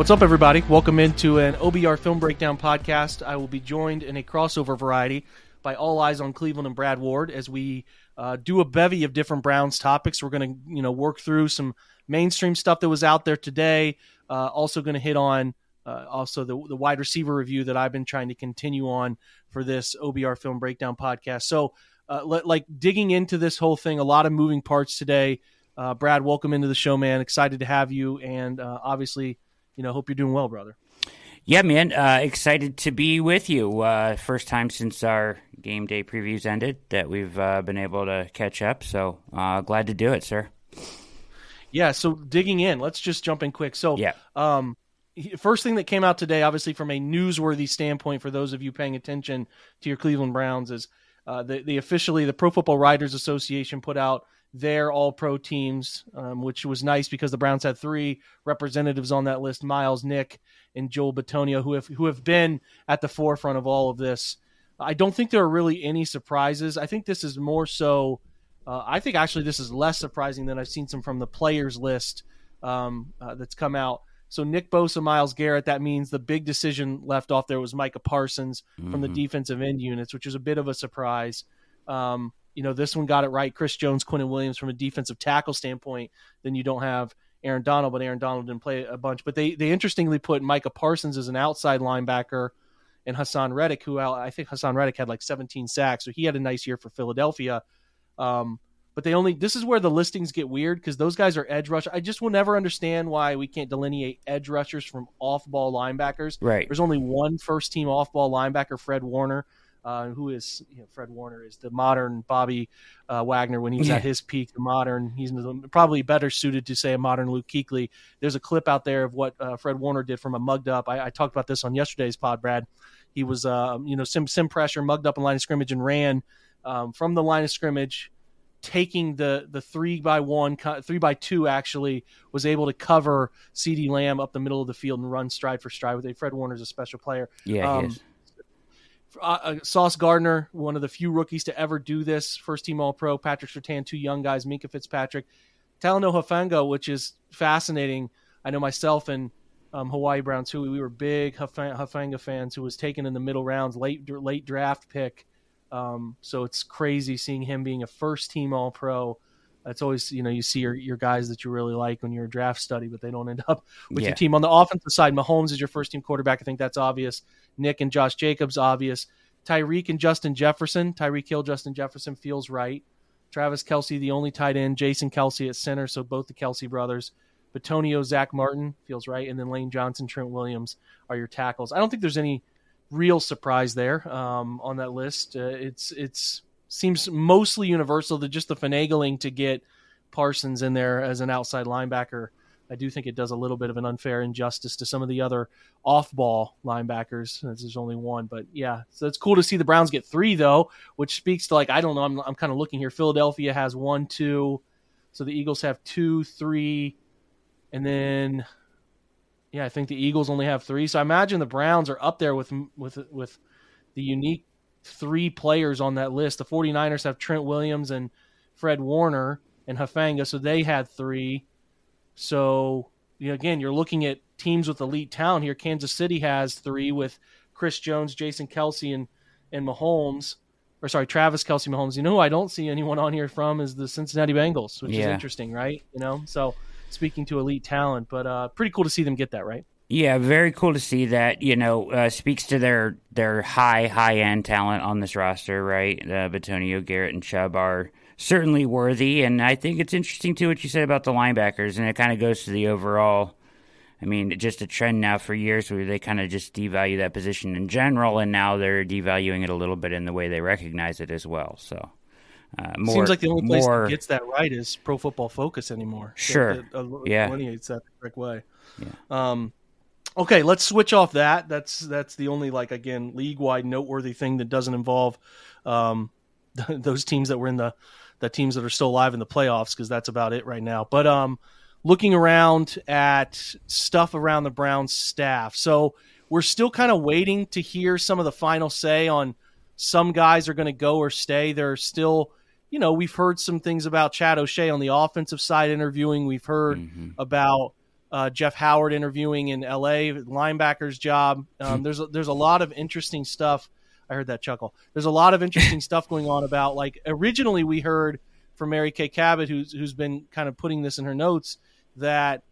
What's up, everybody? Welcome into an OBR Film Breakdown podcast. I will be joined in a crossover variety by All Eyes on Cleveland and Brad Ward as we uh, do a bevy of different Browns topics. We're going to, you know, work through some mainstream stuff that was out there today. Uh, also, going to hit on uh, also the, the wide receiver review that I've been trying to continue on for this OBR Film Breakdown podcast. So, uh, like digging into this whole thing, a lot of moving parts today. Uh, Brad, welcome into the show, man. Excited to have you, and uh, obviously you know, hope you're doing well, brother. Yeah, man. Uh, excited to be with you. Uh, first time since our game day previews ended that we've uh, been able to catch up. So uh, glad to do it, sir. Yeah. So digging in, let's just jump in quick. So yeah. Um, first thing that came out today, obviously from a newsworthy standpoint, for those of you paying attention to your Cleveland Browns, is uh, the, the officially the Pro Football Writers Association put out their all pro teams, um, which was nice because the Browns had three representatives on that list Myles, Nick, and Joel Bitonio, who have, who have been at the forefront of all of this. I don't think there are really any surprises. I think this is more so. Uh, I think actually this is less surprising than I've seen some from the players list um, uh, that's come out. So Nick Bosa, Myles Garrett. That means the big decision left off there was Micah Parsons mm-hmm. from the mm-hmm. defensive end units, which is a bit of a surprise. Um, you know, this one got it right. Chris Jones, Quinnen Williams from a defensive tackle standpoint, then you don't have Aaron Donald, but Aaron Donald didn't play a bunch. But they they interestingly put Micah Parsons as an outside linebacker and Haason Reddick, who I think Haason Reddick had like 17 sacks, so he had a nice year for Philadelphia. Um, but they only this is where the listings get weird because those guys are edge rush. I just will never understand why we can't delineate edge rushers from off ball linebackers. Right. There's only one first team off ball linebacker, Fred Warner uh, who is you know, Fred Warner is the modern Bobby uh, Wagner when he was yeah. at his peak. The modern, he's probably better suited to say a modern Luke Kuechly. There's a clip out there of what uh, Fred Warner did from a mugged up. I, I, talked about this on yesterday's pod, Brad. He was, um, you know, sim sim pressure, mugged up in line of scrimmage, and ran um, from the line of scrimmage taking the the three by one, three by two actually was able to cover CeeDee Lamb up the middle of the field and run stride for stride with a Fred Warner's a special player. Yeah, um, uh, uh, Sauce Gardner, one of the few rookies to ever do this, first team All Pro. Patrick Surtain, two young guys, Minkah Fitzpatrick, Talanoa Hufanga, which is fascinating. I know myself and um, Hawaii Browns, who we were big Hufanga fans, who was taken in the middle rounds, late late draft pick. Um, so it's crazy seeing him being a first team All Pro. It's always you know you see your, your guys that you really like when you're a draft study, but they don't end up with yeah. your team on the offensive side. Mahomes is your first team quarterback. I think that's obvious. Nick and Josh Jacobs, obvious. Tyreek and Justin Jefferson. Tyreek Hill, Justin Jefferson feels right. Travis Kelce, the only tight end. Jason Kelce at center, so both the Kelce brothers. Bitonio, Zack Martin feels right, and then Lane Johnson, Trent Williams are your tackles. I don't think there's any real surprise there um, on that list. Uh, it's it's seems mostly universal to just the finagling to get Parsons in there as an outside linebacker I do think it does a little bit of an unfair injustice to some of the other off-ball linebackers. There's only one, but yeah, so it's cool to see the Browns get three though, which speaks to like I don't know. I'm I'm kind of looking here. Philadelphia has one, two, so the Eagles have two, three, and then yeah, I think the Eagles only have three. So I imagine the Browns are up there with with with the unique three players on that list. The 49ers have Trent Williams and Fred Warner and Hufanga, so they had three. So you know, again, you're looking at teams with elite talent here. Kansas City has three with Chris Jones, Jason Kelce, and and Mahomes, or sorry, Travis Kelce, Mahomes. You know, I don't see anyone on here from is the Cincinnati Bengals, which yeah. is interesting, right? You know, so speaking to elite talent, but uh, pretty cool to see them get that right. Yeah, very cool to see that. You know, uh, speaks to their their high high end talent on this roster, right? Uh, Bitonio, Garrett, and Chubb are certainly worthy. And I think it's interesting too what you said about the linebackers, and it kind of goes to the overall. I mean, just a trend now for years where they kind of just devalue that position in general, and now they're devaluing it a little bit in the way they recognize it as well. So, uh, more, seems like the only place more, that gets that right is Pro Football Focus anymore. Sure, that, that, yeah, delineates that the correct way. Yeah. Um, okay, let's switch off that. That's that's the only like again league wide noteworthy thing that doesn't involve um, those teams that were in the the teams that are still alive in the playoffs because that's about it right now. But um, looking around at stuff around the Browns staff, so we're still kind of waiting to hear some of the final say on some guys are going to go or stay. There are still, you know, we've heard some things about Chad O'Shea on the offensive side interviewing. We've heard mm-hmm. about uh, Jeff Howard interviewing in L.A. linebacker's job. Um, there's a, there's a lot of interesting stuff I heard that chuckle. There's a lot of interesting stuff going on about like originally we heard from Mary Kay Cabot, who's who's been kind of putting this in her notes that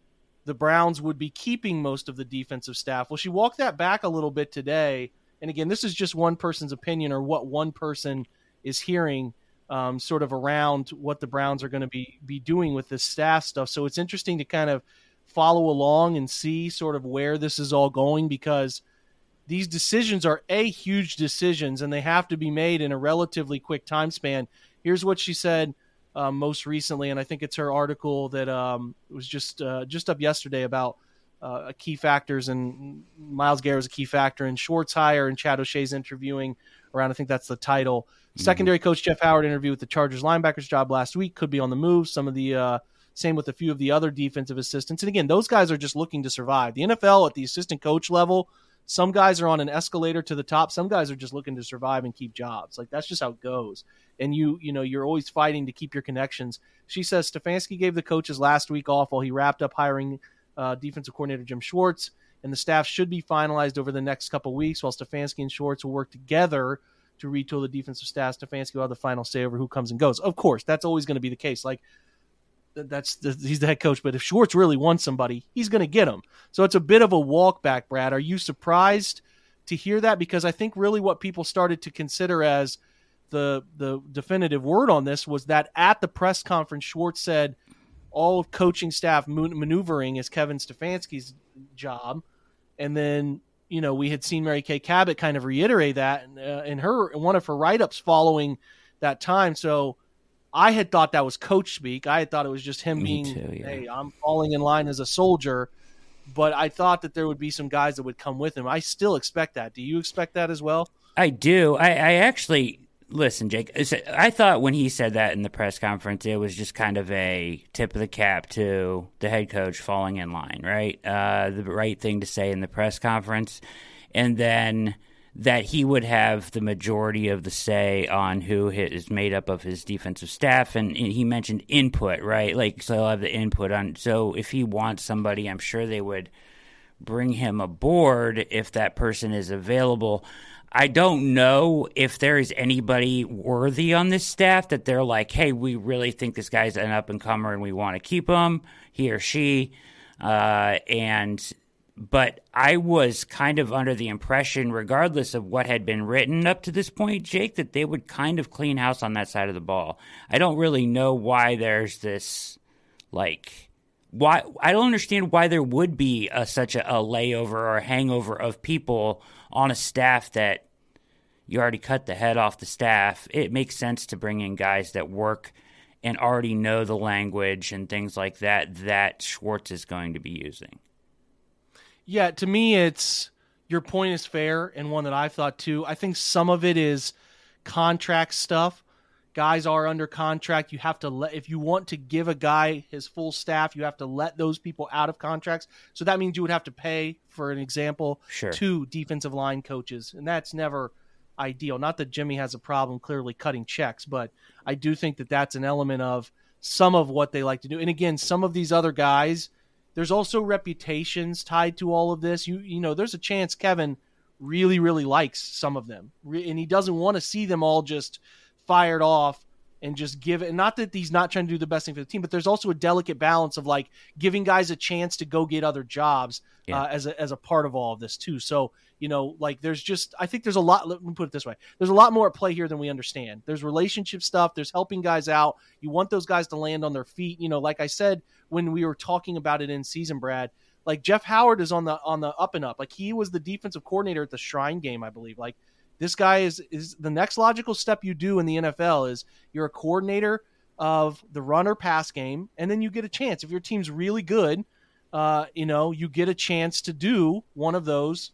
the Browns would be keeping most of the defensive staff. Well, she walked that back a little bit today. And again, this is just one person's opinion or what one person is hearing, um, sort of around what the Browns are going to be be doing with this staff stuff. So it's interesting to kind of follow along and see sort of where this is all going because these decisions are a huge decisions and they have to be made in a relatively quick time span. Here's what she said um, most recently, and I think it's her article that um, was just uh, just up yesterday about uh, key factors and Myles Garrett is a key factor in Schwartz hire and Chad O'Shea's interviewing around. I think that's the title. Mm-hmm. Secondary coach Jeff Howard interview with the Chargers linebackers job last week. Could be on the move. Some of the uh, same with a few of the other defensive assistants. And again, those guys are just looking to survive. The NFL at the assistant coach level some guys are on an escalator to the top. Some guys are just looking to survive and keep jobs. Like that's just how it goes. And you, you know, you're always fighting to keep your connections. She says Stefanski gave the coaches last week off while he wrapped up hiring uh, defensive coordinator Jim Schwartz, and the staff should be finalized over the next couple weeks. While Stefanski and Schwartz will work together to retool the defensive staff, Stefanski will have the final say over who comes and goes. Of course, that's always going to be the case. Like that's the, he's the head coach. But if Schwartz really wants somebody, he's going to get him. So it's a bit of a walk back, Brad. Are you surprised to hear that? Because I think really what people started to consider as the the definitive word on this was that at the press conference, Schwartz said all of coaching staff maneuvering is Kevin Stefanski's job, and then you know we had seen Mary Kay Cabot kind of reiterate that uh, in her in one of her write ups following that time. So I had thought that was coach speak. I had thought it was just him Me being, too, yeah. "Hey, I'm falling in line as a soldier." But I thought that there would be some guys that would come with him. I still expect that. Do you expect that as well? I do. I, I actually listen, Jake. I thought when he said that in the press conference, it was just kind of a tip of the cap to the head coach falling in line, right? Uh, the right thing to say in the press conference, and then that he would have the majority of the say on who is made up of his defensive staff. And, he mentioned input, right? Like, so he'll have the input on. So if he wants somebody, I'm sure they would bring him aboard if that person is available. I don't know if there is anybody worthy on this staff that they're like, hey, we really think this guy's an up and comer and we want to keep him, he or she. Uh, and but I was kind of under the impression, regardless of what had been written up to this point, Jake, that they would kind of clean house on that side of the ball. I don't really know why there's this, like, why I don't understand why there would be a, such a, a layover or a hangover of people on a staff that you already cut the head off the staff. It makes sense to bring in guys that work and already know the language and things like that that Schwartz is going to be using. Yeah, to me, it's your point is fair and one that I've thought too. I think some of it is contract stuff. Guys are under contract. You have to let, if you want to give a guy his full staff, you have to let those people out of contracts. So that means you would have to pay, for an example, sure. two defensive line coaches. And that's never ideal. Not that Jimmy has a problem clearly cutting checks, but I do think that that's an element of some of what they like to do. And again, some of these other guys, there's also reputations tied to all of this. You you know, there's a chance Kevin really really likes some of them, and he doesn't want to see them all just fired off and just give it. Not that he's not trying to do the best thing for the team, but there's also a delicate balance of like giving guys a chance to go get other jobs yeah. uh, as a as a part of all of this too. So you know, like there's just I think there's a lot. Let me put it this way: there's a lot more at play here than we understand. There's relationship stuff. There's helping guys out. You want those guys to land on their feet. You know, like I said when we were talking about it in season, Brad. Like Jeff Howard is on the on the up and up. Like he was the defensive coordinator at the Shrine game, I believe. Like this guy is is the next logical step you do in the NFL is you're a coordinator of the runner pass game, and then you get a chance if your team's really good. Uh, you know, you get a chance to do one of those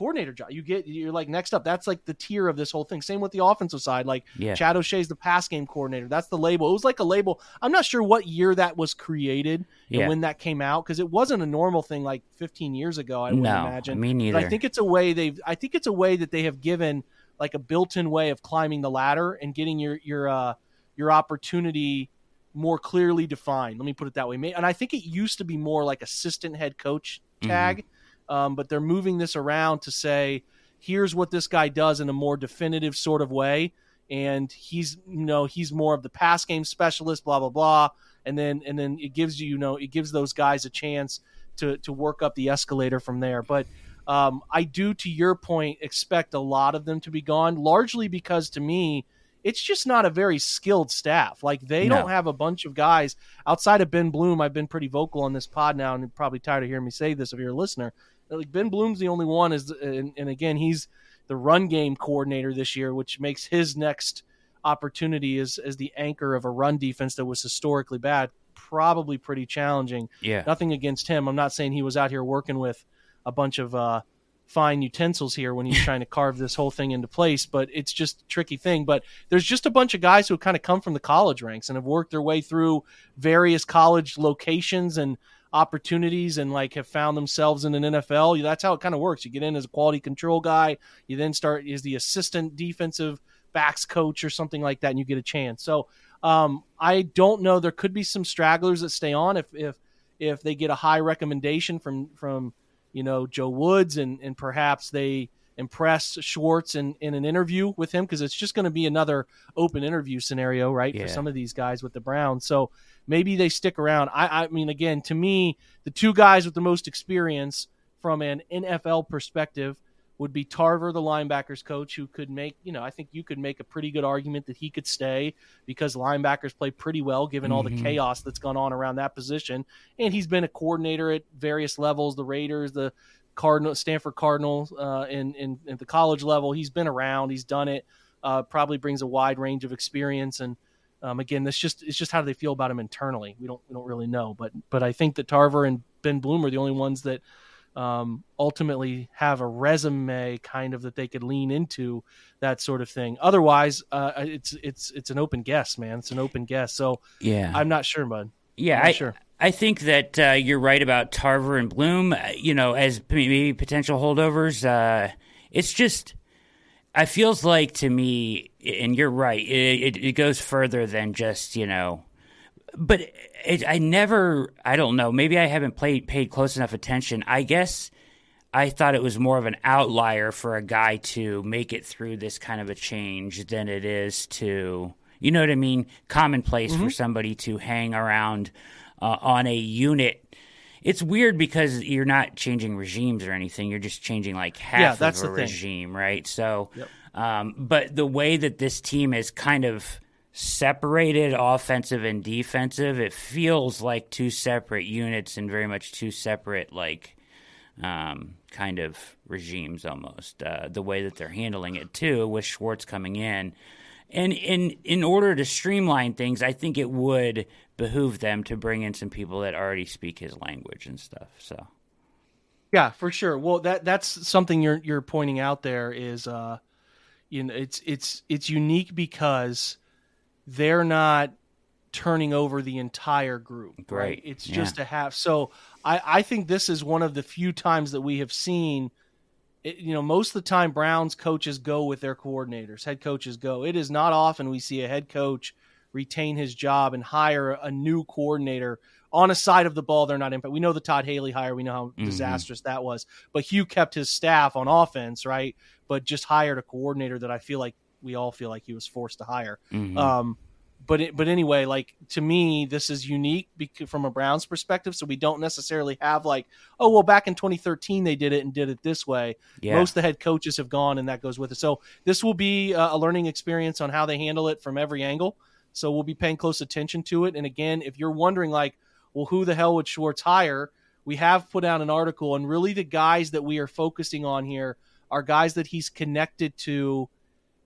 coordinator job. You get you're like next up. That's like the tier of this whole thing. Same with the offensive side. Like yeah. Chad O'Shea's the pass game coordinator. That's the label. It was like a label. I'm not sure what year that was created yeah. and when that came out because it wasn't a normal thing like 15 years ago. I would no, imagine. Me neither. But I think it's a way they've. I think it's a way that they have given like a built-in way of climbing the ladder and getting your your uh, your opportunity more clearly defined. Let me put it that way. And I think it used to be more like assistant head coach tag. Mm-hmm um, but they're moving this around to say, here's what this guy does in a more definitive sort of way. And he's, you know, he's more of the pass game specialist, blah, blah, blah. And then, and then it gives you, you know, it gives those guys a chance to, to work up the escalator from there. But um, I do, to your point, expect a lot of them to be gone, largely because to me, it's just not a very skilled staff. Like they no. don't have a bunch of guys outside of Ben Bloom. I've been pretty vocal on this pod now, and you're probably tired of hearing me say this if you're a listener like Ben Bloom's the only one is and, and again he's the run game coordinator this year, which makes his next opportunity as as the anchor of a run defense that was historically bad probably pretty challenging. Yeah. Nothing against him. I'm not saying he was out here working with a bunch of uh, fine utensils here when he's trying to carve this whole thing into place, but it's just a tricky thing. But there's just a bunch of guys who have kind of come from the college ranks and have worked their way through various college locations and opportunities and like have found themselves in an NFL. That's how it kind of works. You get in as a quality control guy, you then start as the assistant defensive backs coach or something like that, and you get a chance. So um, I don't know. There could be some stragglers that stay on if if if they get a high recommendation from from you know Joe Woods and and perhaps they impress Schwartz in, in an interview with him because it's just going to be another open interview scenario, right, yeah. for some of these guys with the Browns. So maybe they stick around. I, I mean, again, to me, the two guys with the most experience from an NFL perspective would be Tarver, the linebackers coach, who could make, you know, I think you could make a pretty good argument that he could stay because linebackers play pretty well given mm-hmm. all the mm-hmm. chaos that's gone on around that position. And he's been a coordinator at various levels, the Raiders, the Cardinal, Stanford Cardinals, uh, in, in, in the college level. He's been around, he's done it, uh, probably brings a wide range of experience. And um, again, this just it's just how do they feel about him internally. We don't we don't really know, but but I think that Tarver and Ben Bloom are the only ones that um, ultimately have a resume kind of that they could lean into that sort of thing. Otherwise, uh, it's it's it's an open guess, man. It's an open guess. So yeah, I'm not sure, bud. Yeah, I, sure. I think that uh, you're right about Tarver and Bloom. Uh, you know, as maybe potential holdovers. Uh, it's just, it feels like to me, and you're right. It, it, it goes further than just you know, but it, I never. I don't know. Maybe I haven't played paid close enough attention. I guess I thought it was more of an outlier for a guy to make it through this kind of a change than it is to, you know what I mean, commonplace mm-hmm. for somebody to hang around uh, on a unit. It's weird because you're not changing regimes or anything. You're just changing like half yeah, that's of a regime, right? So, yep. um, but the way that this team is kind of separated offensive and defensive, it feels like two separate units and very much two separate like um, kind of regimes almost. Uh, the way that they're handling it too, with Schwartz coming in And in in order to streamline things, I think it would behoove them to bring in some people that already speak his language and stuff. So yeah, for sure. Well, that that's something you're you're pointing out there is uh you know it's it's it's unique because they're not turning over the entire group, right? right? It's yeah. just a half. So I I think this is one of the few times that we have seen it, you know, most of the time Browns coaches go with their coordinators, head coaches go. It is not often we see a head coach retain his job and hire a new coordinator on a side of the ball they're not in. But we know the Todd Haley hire, we know how mm-hmm. disastrous that was. But Hue kept his staff on offense, right? But just hired a coordinator that I feel like we all feel like he was forced to hire. Mm-hmm. Um, but it, but anyway, like to me, this is unique from a Browns perspective. So we don't necessarily have like, oh well, back in 2013 they did it and did it this way. Yeah. Most of the head coaches have gone, and that goes with it. So this will be uh, a learning experience on how they handle it from every angle. So we'll be paying close attention to it. And again, if you're wondering like, well, who the hell would Schwartz hire? We have put out an article, and really the guys that we are focusing on here are guys that he's connected to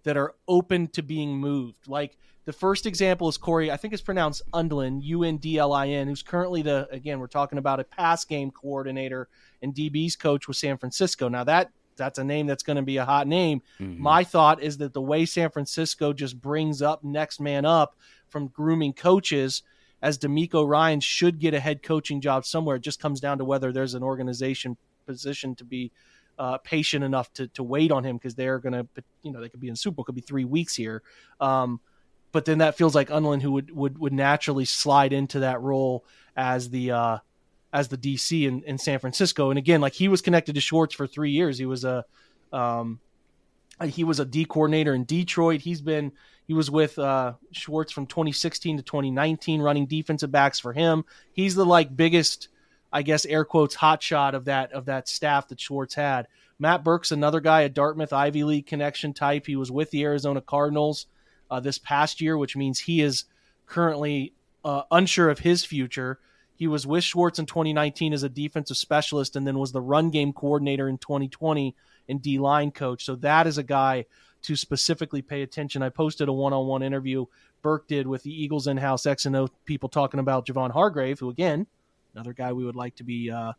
that are open to being moved. Like the first example is Cory, I think it's pronounced Undlin, U N D L I N, who's currently the, again, we're talking about a pass game coordinator and DB's coach with San Francisco. Now, that that's a name that's going to be a hot name. Mm-hmm. My thought is that the way San Francisco just brings up next man up from grooming coaches, as DeMeco Ryan should get a head coaching job somewhere. It just comes down to whether there's an organization position to be uh, patient enough to to wait on him because they're going to, you know, they could be in Super Bowl, could be three weeks here. Um, but then that feels like Undlin who would, would, would naturally slide into that role as the uh, as the DC in, in San Francisco. And again, like he was connected to Schwartz for three years. He was a um, he was a D coordinator in Detroit. He's been he was with uh, Schwartz from 2016 to 2019, running defensive backs for him. He's the like biggest, I guess, air quotes, hot shot of that of that staff that Schwartz had. Matt Burke's another guy, a Dartmouth Ivy League connection type. He was with the Arizona Cardinals uh, this past year, which means he is currently uh, unsure of his future. He was with Schwartz in 2019 as a defensive specialist and then was the run game coordinator in 2020 and D line coach. So that is a guy to specifically pay attention. I posted a one on one interview Burke did with the Eagles in house X and O people talking about Javon Hargrave, who, again, another guy we would like to be uh,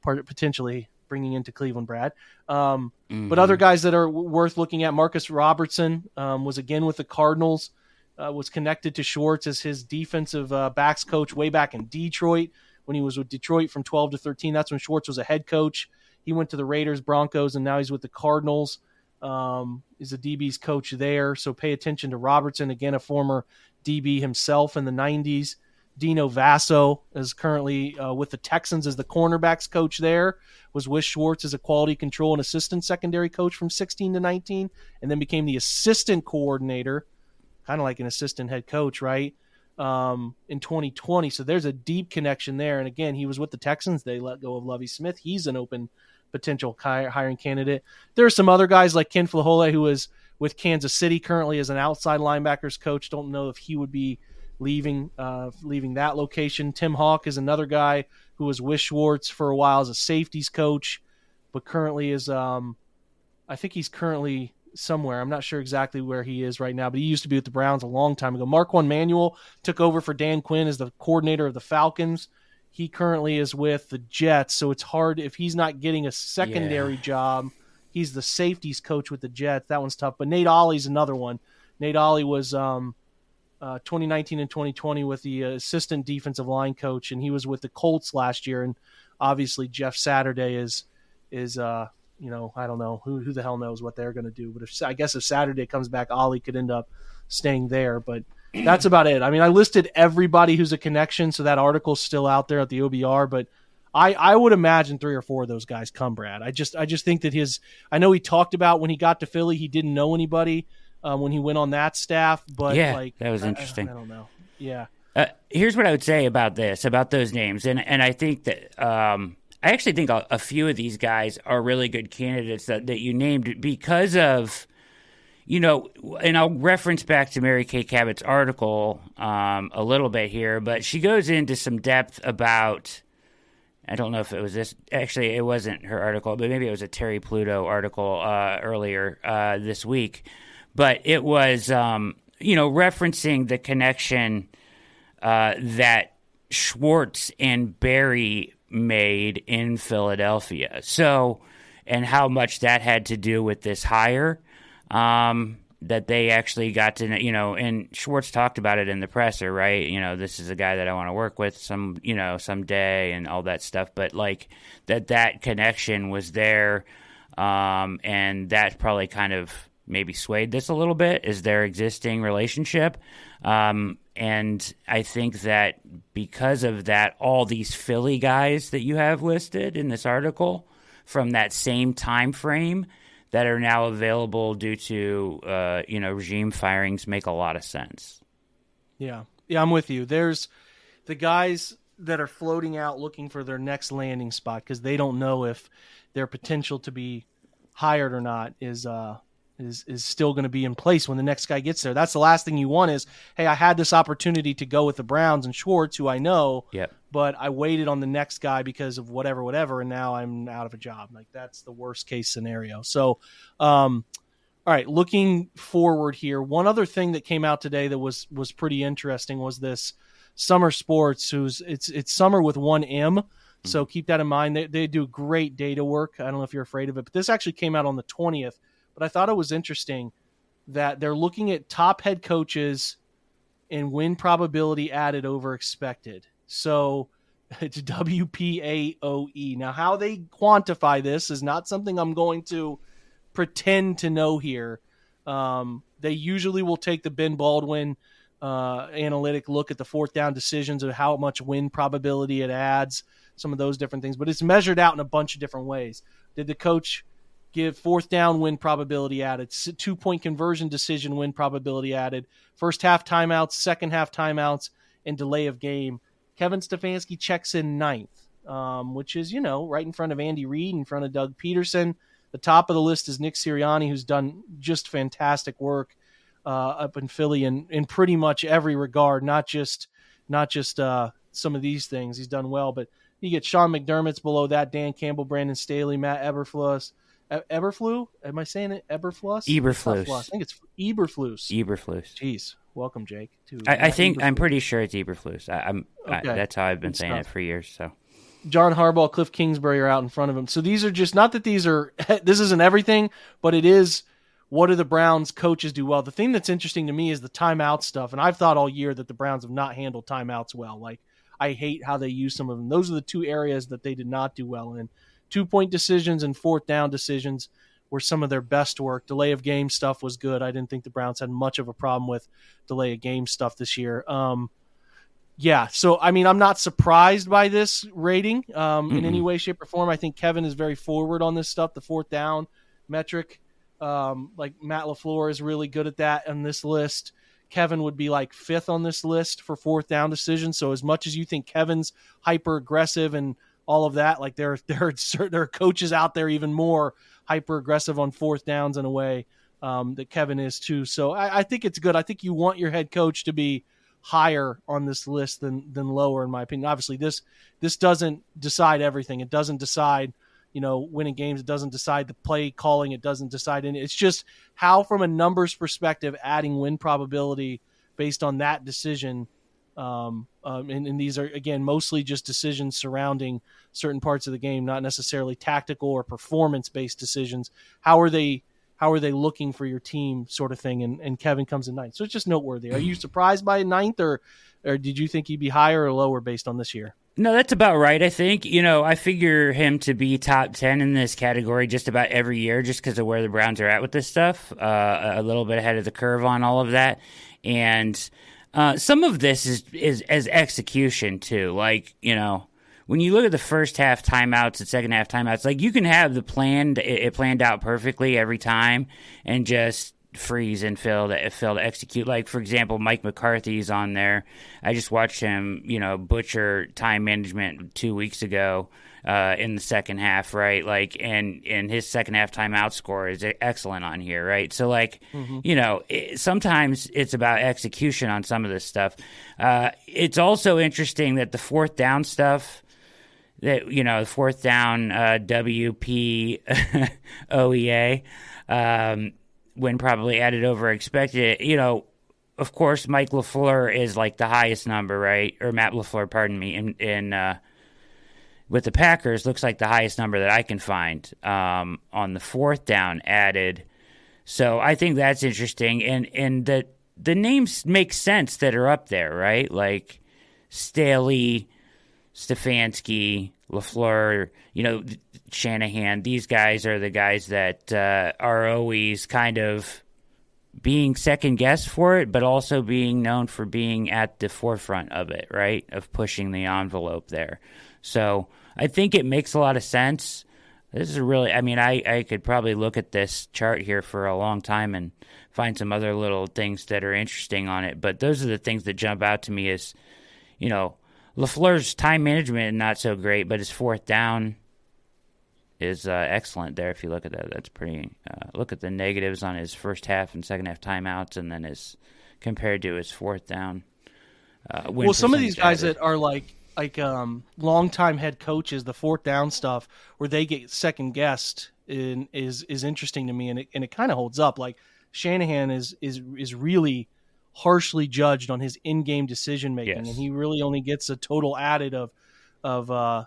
part potentially bringing into Cleveland, Brad. Um, mm-hmm. But other guys that are worth looking at, Marcus Robertson um, was again with the Cardinals, uh, was connected to Schwartz as his defensive uh, backs coach way back in Detroit when he was with Detroit from 12 to 13. That's when Schwartz was a head coach. He went to the Raiders, Broncos, and now he's with the Cardinals. Um, is a DB's coach there. So pay attention to Robertson, again, a former DB himself in the 90s. Dino Vasso is currently uh, with the Texans as the cornerbacks coach there. Was with Schwartz as a quality control and assistant secondary coach from 16 to 19, and then became the assistant coordinator, kind of like an assistant head coach, right? Um, in 2020. So there's a deep connection there. And again, he was with the Texans. They let go of Lovie Smith. He's an open potential hiring candidate. There are some other guys like Ken Flajole, who is with Kansas City currently as an outside linebackers coach. Don't know if he would be leaving uh, leaving that location. Tim Hauck is another guy who was with Schwartz for a while as a safeties coach, but currently is um, I think he's currently somewhere. I'm not sure exactly where he is right now, but he used to be with the Browns a long time ago. Marquand Manuel took over for Dan Quinn as the coordinator of the Falcons. He currently is with the Jets, so it's hard if he's not getting a secondary yeah. job. He's the safeties coach with the Jets. That one's tough. But Nate Ollie's another one. Nate Ollie was um, uh, 2019 and 2020 with the assistant defensive line coach, and he was with the Colts last year. And obviously, Jeff Saturday is is uh, you know I don't know who who the hell knows what they're going to do. But if I guess if Saturday comes back, Ollie could end up staying there. But that's about it. I mean, I listed everybody who's a connection, so that article's still out there at the OBR, but. I, I would imagine three or four of those guys come, Brad. I just I just think that his I know he talked about when he got to Philly he didn't know anybody um, when he went on that staff, but yeah, like that was interesting. I, I don't know. Yeah. Uh, here's what I would say about this, about those names, and and I think that um, I actually think a, a, few of these guys are really good candidates that, that you named because of you know, and I'll reference back to Mary Kay Cabot's article um, a little bit here, but she goes into some depth about. I don't know if it was this. Actually, it wasn't her article, but maybe it was a Terry Pluto article uh, earlier uh, this week. But it was um, you know, referencing the connection uh, that Schwartz and Berry made in Philadelphia. So, and how much that had to do with this hire. Um, that they actually got to, you know, and Schwartz talked about it in the presser, right? You know, this is a guy that I want to work with some, you know, someday and all that stuff. But like that, that connection was there. Um, and that probably kind of maybe swayed this a little bit is their existing relationship. Um, and I think that because of that, all these Philly guys that you have listed in this article from that same time frame that are now available due to uh, you know regime firings make a lot of sense. Yeah, yeah, I'm with you. There's the guys that are floating out looking for their next landing spot because they don't know if their potential to be hired or not is uh, is is still going to be in place when the next guy gets there. That's the last thing you want is, hey, I had this opportunity to go with the Browns and Schwartz, who I know, yep. but I waited on the next guy because of whatever, whatever, and now I'm out of a job. Like that's the worst case scenario. So, um, all right, looking forward here, one other thing that came out today that was was pretty interesting was this SumerSports, who's it's it's Sumer with one M. So mm-hmm. keep that in mind. They, they do great data work. I don't know if you're afraid of it, but this actually came out on the 20th but I thought it was interesting that they're looking at top head coaches and win probability added over expected. So it's WPAOE. Now, how they quantify this is not something I'm going to pretend to know here. Um, they usually will take the Ben Baldwin uh, analytic look at the fourth down decisions of how much win probability it adds, some of those different things, but it's measured out in a bunch of different ways. Did the coach give fourth down win probability added, two point conversion decision win probability added, first half timeouts, second half timeouts, and delay of game. Kevin Stefanski checks in ninth, um, which is, you know, right in front of Andy Reid, in front of Doug Pederson. The top of the list is Nick Sirianni, who's done just fantastic work uh, up in Philly in, in pretty much every regard, not just not just uh, some of these things. He's done well, but you get Sean McDermott's below that, Dan Campbell, Brandon Staley, Matt Eberflus, Eberflu? Am I saying it? Eberflus? Eberflus. I think it's Eberflus. Eberflus. Jeez, welcome, Jake. To I, I think Eberflus. I'm pretty sure it's Eberflus. I, am okay. that's how I've been saying it for years. So. John Harbaugh, Cliff Kingsbury are out in front of him. So these are just not that these are. This isn't everything, but it is. What do the Browns coaches do well? The thing that's interesting to me is the timeout stuff, and I've thought all year that the Browns have not handled timeouts well. Like I hate how they use some of them. Those are the two areas that they did not do well in two point decisions and fourth down decisions were some of their best work. Delay of game stuff was good. I didn't think the Browns had much of a problem with delay of game stuff this year. Um, yeah, so I mean, I'm not surprised by this rating um, in any way, shape, or form. I think Kevin is very forward on this stuff. The fourth down metric, um, like Matt LaFleur is really good at that on this list. Kevin would be like fifth on this list for fourth down decisions. So as much as you think Kevin's hyper aggressive and all of that. Like there, there, are, there are coaches out there even more hyper aggressive on fourth downs in a way um, that Kevin is too. So I, I, think it's good. I think you want your head coach to be higher on this list than than lower, in my opinion. Obviously, this this doesn't decide everything. It doesn't decide. You know, winning games. It doesn't decide the play calling. It doesn't decide any. It's just how, from a numbers perspective, adding win probability based on that decision um, um, and, and, these are again mostly just decisions surrounding certain parts of the game, not necessarily tactical or performance based decisions. How are they? How are they looking for your team, sort of thing? And, and Kevin comes in ninth, so it's just noteworthy. Are you surprised by a ninth, or or did you think he'd be higher or lower based on this year? No, that's about right. I think you know I figure him to be top ten in this category just about every year, just because of where the Browns are at with this stuff. Uh, a little bit ahead of the curve on all of that, and uh, some of this is is as execution too. Like you know, when you look at the first half timeouts and second half timeouts, like you can have the planned it, planned out perfectly every time, and just freeze and fail to fail to execute. Like for example, Mike McCarthy's on there. I just watched him, you know, butcher time management two weeks ago uh, in the second half, right? Like, and and his second half timeout score is excellent on here, right? So, like, mm-hmm. you know, it, sometimes it's about execution on some of this stuff. Uh, it's also interesting that the fourth down stuff that you know, the fourth down uh, WP OEA um, when probably added over expected, you know of course, Mike LaFleur is like the highest number, right? Or Matt LaFleur, pardon me, in in uh, with the Packers looks like the highest number that I can find um, on the fourth down added. So I think that's interesting, and and the the names make sense that are up there, right? Like Staley, Stefanski, LaFleur, you know, Shanahan. These guys are the guys that uh, are always kind of being second guessed for it, but also being known for being at the forefront of it, right? Of pushing the envelope there. So I think it makes a lot of sense. This is really, I mean, I, I could probably look at this chart here for a long time and find some other little things that are interesting on it. But those are the things that jump out to me is, you know, LaFleur's time management not so great, but his fourth down is uh, excellent there. If you look at that, that's pretty. Uh, look at the negatives on his first half and second half timeouts, and then his compared to his fourth down. Uh, well, some of these guys added. that are like like um, longtime head coaches, the fourth down stuff where they get second guessed in, is is interesting to me, and it and it kind of holds up. Like Shanahan is is is really harshly judged on his in-game decision making, yes. and he really only gets a total added of of uh,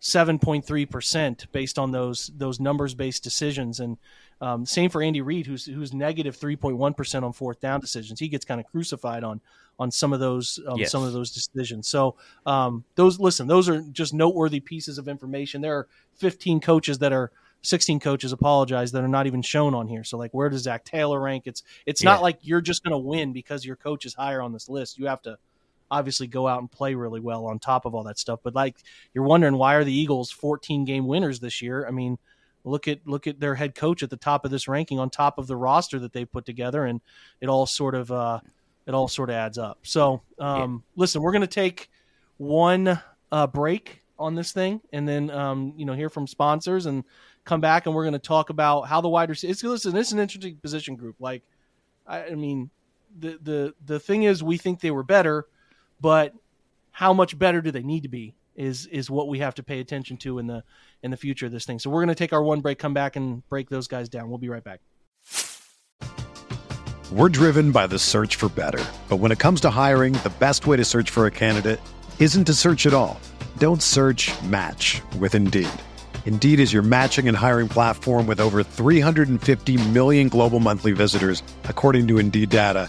7.3% based on those those numbers based decisions. And um, same for Andy Reid who's who's negative 3.1 on fourth down decisions. He gets kind of crucified on on some of those um, yes. some of those decisions. So um, those listen those are just noteworthy pieces of information. There are 15 coaches that are 16 coaches apologize that are not even shown on here. So like where does Zac Taylor rank? It's it's yeah. not like you're just going to win because your coach is higher on this list. You have to obviously go out and play really well on top of all that stuff. But like you're wondering why are the Eagles 14 game winners this year? I mean, look at look at their head coach at the top of this ranking on top of the roster that they put together, and it all sort of uh, it all sort of adds up. So um, yeah. listen, we're going to take one uh, break on this thing, and then um, you know hear from sponsors and come back, and we're going to talk about how the wide receivers. Listen, it's an interesting position group. Like, I, I mean, the the the thing is, we think they were better but how much better do they need to be is is what we have to pay attention to in the in the future of this thing. So we're going to take our one break, come back and break those guys down. We'll be right back. We're driven by the search for better. But when it comes to hiring, the best way to search for a candidate isn't to search at all. Don't search, match with Indeed. Indeed is your matching and hiring platform with over 350 million global monthly visitors according to Indeed data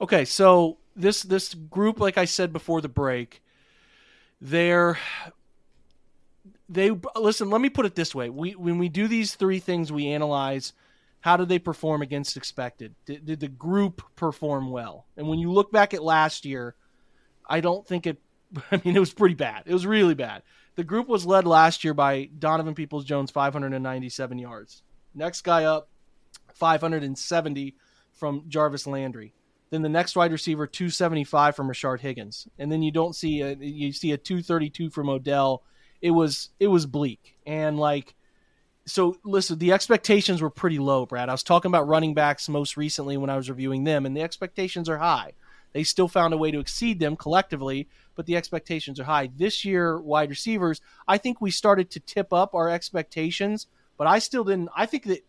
Okay, so this this group, like I said before the break, they're they listen. Let me put it this way: we when we do these three things, we analyze how did they perform against expected. Did, did the group perform well? And when you look back at last year, I don't think it I mean, it was pretty bad. It was really bad. The group was led last year by Donovan Peoples Jones, 597 yards. Next guy up, 570 from Jarvis Landry. Then the next wide receiver, 275 from Rashard Higgins. And then you don't see a, you see a 232 from Odell. It was it was bleak. And like so listen, the expectations were pretty low, Brad. I was talking about running backs most recently when I was reviewing them, and the expectations are high. They still found a way to exceed them collectively, but the expectations are high. This year, wide receivers, I think we started to tip up our expectations, but I still didn't. I think that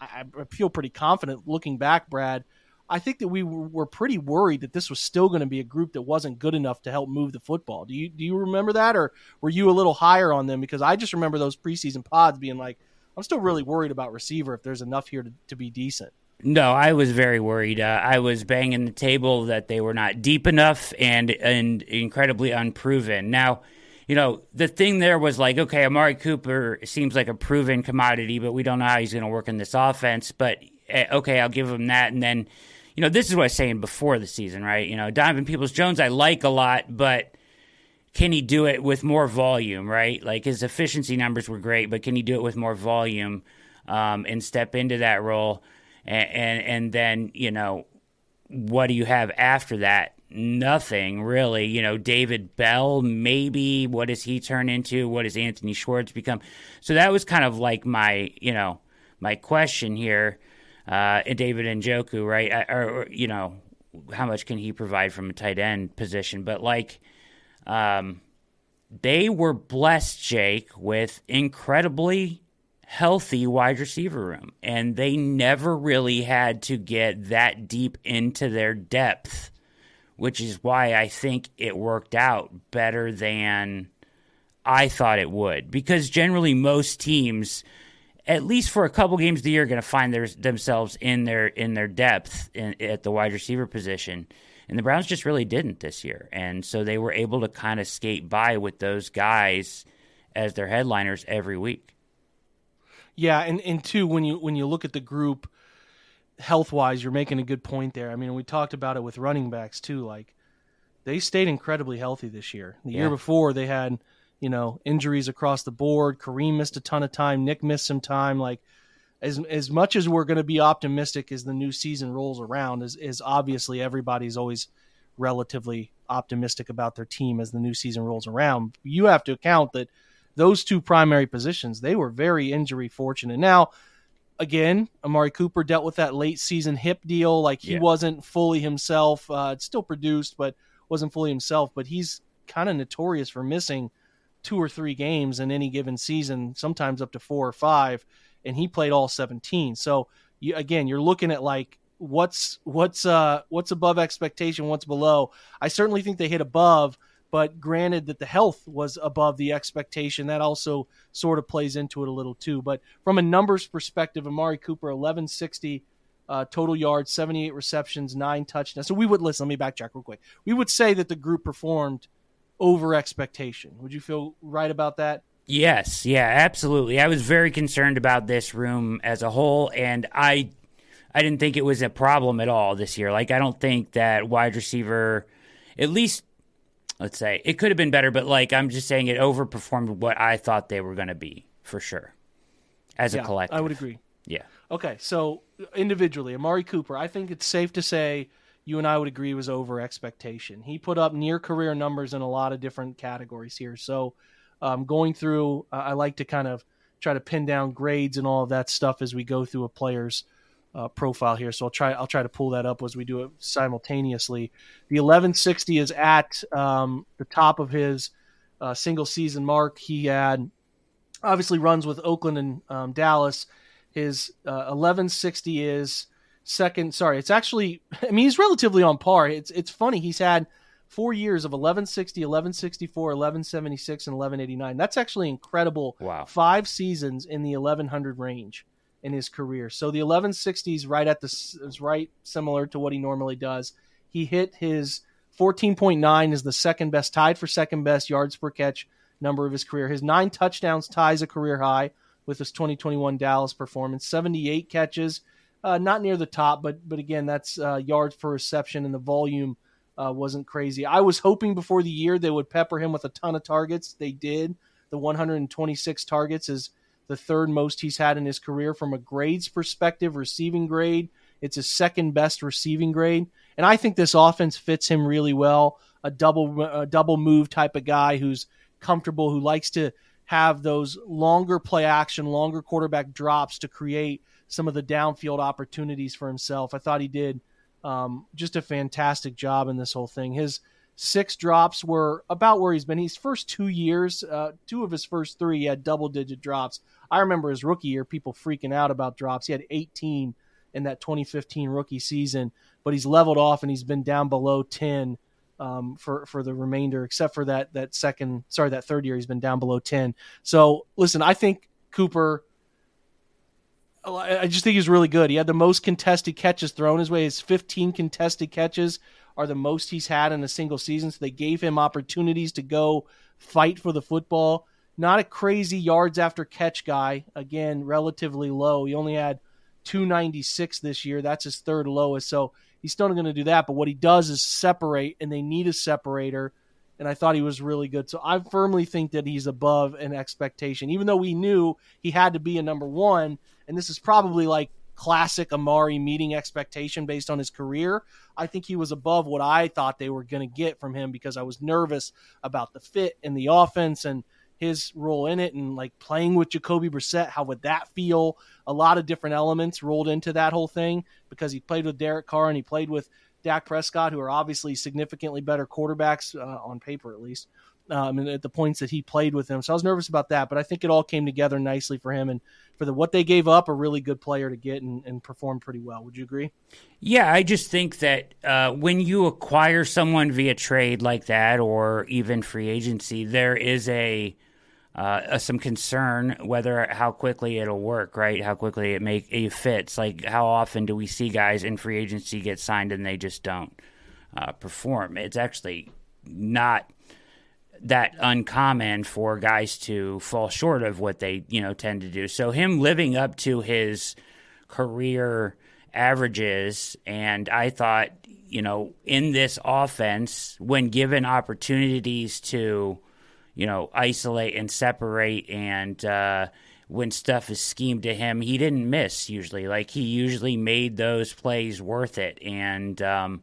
I feel pretty confident looking back, Brad. I think that we were pretty worried that this was still going to be a group that wasn't good enough to help move the football. Do you do you remember that, or were you a little higher on them? Because I just remember those preseason pods being like, I'm still really worried about receiver if there's enough here to, to be decent. No, I was very worried. Uh, I was banging the table that they were not deep enough and and incredibly unproven. Now, you know, the thing there was like, okay, Amari Cooper seems like a proven commodity, but we don't know how he's going to work in this offense. But eh, okay, I'll give him that. And then, you know, this is what I was saying before the season, right? You know, Donovan Peoples Jones, I like a lot, but can he do it with more volume, right? Like his efficiency numbers were great, but can he do it with more volume um, and step into that role? And, and, and then, you know, what do you have after that? nothing really. You know, David Bell, maybe. What does he turn into? What does Anthony Schwartz become? So that was kind of like my, you know, my question here. Uh, and David Njoku, right? Or, or, you know, how much can he provide from a tight end position? But like, um, they were blessed, Jake, with incredibly healthy wide receiver room, and they never really had to get that deep into their depth which is why I think it worked out better than I thought it would. Because generally, most teams, at least for a couple games of the year, going to find their, themselves in their in their depth in, at the wide receiver position. And the Browns just really didn't this year, and so they were able to kind of skate by with those guys as their headliners every week. Yeah, and and two, when you when you look at the group health wise, you're making a good point there. I mean, we talked about it with running backs too. Like they stayed incredibly healthy this year. The yeah. year before, they had you know injuries across the board. Kareem missed a ton of time. Nick missed some time. Like as as much as we're going to be optimistic as the new season rolls around, is is obviously everybody's always relatively optimistic about their team as the new season rolls around. You have to account that those two primary positions they were very injury fortunate. Now again, Amari Cooper dealt with that late season hip deal. Like he yeah. wasn't fully himself. Uh, still produced, but wasn't fully himself. But he's kind of notorious for missing two or three games in any given season, sometimes up to four or five. And he played all 17. So you, again, you're looking at like what's what's uh what's above expectation, what's below. I certainly think they hit above but granted that the health was above the expectation, that also sort of plays into it a little too. But from a numbers perspective, Amari Cooper, 1160 uh, total yards, 78 receptions, nine touchdowns. So we would listen. Let me backtrack real quick. We would say that the group performed over expectation. Would you feel right about that? Yes, yeah, absolutely. I was very concerned about this room as a whole, and I, I didn't think it was a problem at all this year. Like I don't think that wide receiver, at least let's say it could have been better, but like I'm just saying it overperformed what I thought they were going to be for sure as yeah, a collective. I would agree. Yeah. Okay, so individually, Amari Cooper, I think it's safe to say you and I would agree was over expectation. He put up near career numbers in a lot of different categories here. So um, going through, uh, I like to kind of try to pin down grades and all of that stuff as we go through a player's uh, profile here. So I'll try I'll try to pull that up as we do it simultaneously. The 1160 is at um, the top of his uh, single season mark. He had obviously runs with Oakland and um, Dallas. His uh, 1160 is second. Sorry, it's actually I mean he's relatively on par. It's it's funny he's had four years of 1160, 1164, 1176, and 1189. That's actually incredible. Wow. Five seasons in the 1100 range in his career. So the 1160s right at the is right similar to what he normally does. He hit his 14.9 is the second best, tied for second best yards per catch number of his career. His nine touchdowns ties a career high with his 2021 Dallas performance. 78 catches, uh, not near the top, but but again, that's uh, yards per reception, and the volume uh, wasn't crazy. I was hoping before the year they would pepper him with a ton of targets. They did. The 126 targets is the third most he's had in his career from a grades perspective, receiving grade. It's his second best receiving grade, and I think this offense fits him really well. A double a double move type of guy who's comfortable, who likes to have those longer play action, longer quarterback drops to create some of the downfield opportunities for himself. I thought he did um, just a fantastic job in this whole thing. His six drops were about where he's been. His first two years, uh, two of his first three, he had double digit drops. I remember his rookie year, people freaking out about drops. He had 18 in that 2015 rookie season, but he's leveled off and he's been down below 10 um, for for the remainder, except for that that second, sorry, that third year, he's been down below 10. So listen, I think Cooper I just think he's really good. He had the most contested catches thrown his way. His 15 contested catches are the most he's had in a single season. So they gave him opportunities to go fight for the football. Not a crazy yards after catch guy. Again, relatively low. He only had 296 this year. That's his third lowest. So he's still going to do that. But what he does is separate, and they need a separator. And I thought he was really good. So I firmly think that he's above an expectation, even though we knew he had to be a number one and this is probably like classic Amari meeting expectation based on his career. I think he was above what I thought they were going to get from him because I was nervous about the fit in the offense and his role in it and like playing with Jacoby Brissett. How would that feel? A lot of different elements rolled into that whole thing because he played with Derek Carr and he played with Dak Prescott, who are obviously significantly better quarterbacks uh, on paper, at least um, and at the points that he played with him. So I was nervous about that, but I think it all came together nicely for him and for the what they gave up, a really good player to get and, and perform pretty well. Would you agree? Yeah, I just think that uh, when you acquire someone via trade like that, or even free agency, there is a uh, some concern whether how quickly it'll work, right? How quickly it make it fits. Like how often do we see guys in free agency get signed and they just don't uh, perform? It's actually not that uncommon for guys to fall short of what they you know tend to do. So him living up to his career averages, and I thought you know in this offense when given opportunities to you know isolate and separate and uh, when stuff is schemed to him, he didn't miss usually. Like he usually made those plays worth it, and um,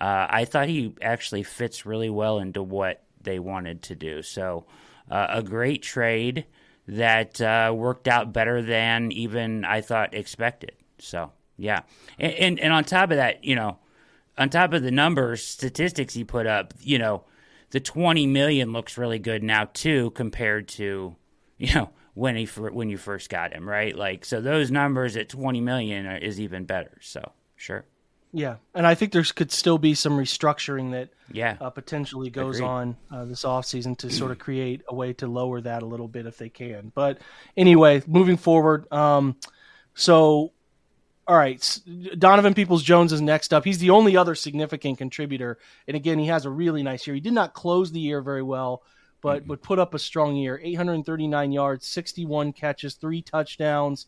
uh, I thought he actually fits really well into what they wanted to do. So, uh, a great trade that uh, worked out better than even I thought expected. So, yeah, and, and, and on top of that, you know, on top of the numbers, statistics he put up, you know, the twenty million looks really good now too, compared to you know when he when you first got him, right? Like, so those numbers at twenty million is even better. So, sure. Yeah, and I think there could still be some restructuring that yeah uh, potentially goes Agreed. on uh, this offseason to sort of create a way to lower that a little bit if they can. But anyway, moving forward, um, so all right, Donovan Peoples Jones is next up. He's the only other significant contributor, and again, he has a really nice year. He did not close the year very well, but mm-hmm. but put up a strong year: 839 yards, 61 catches, three touchdowns.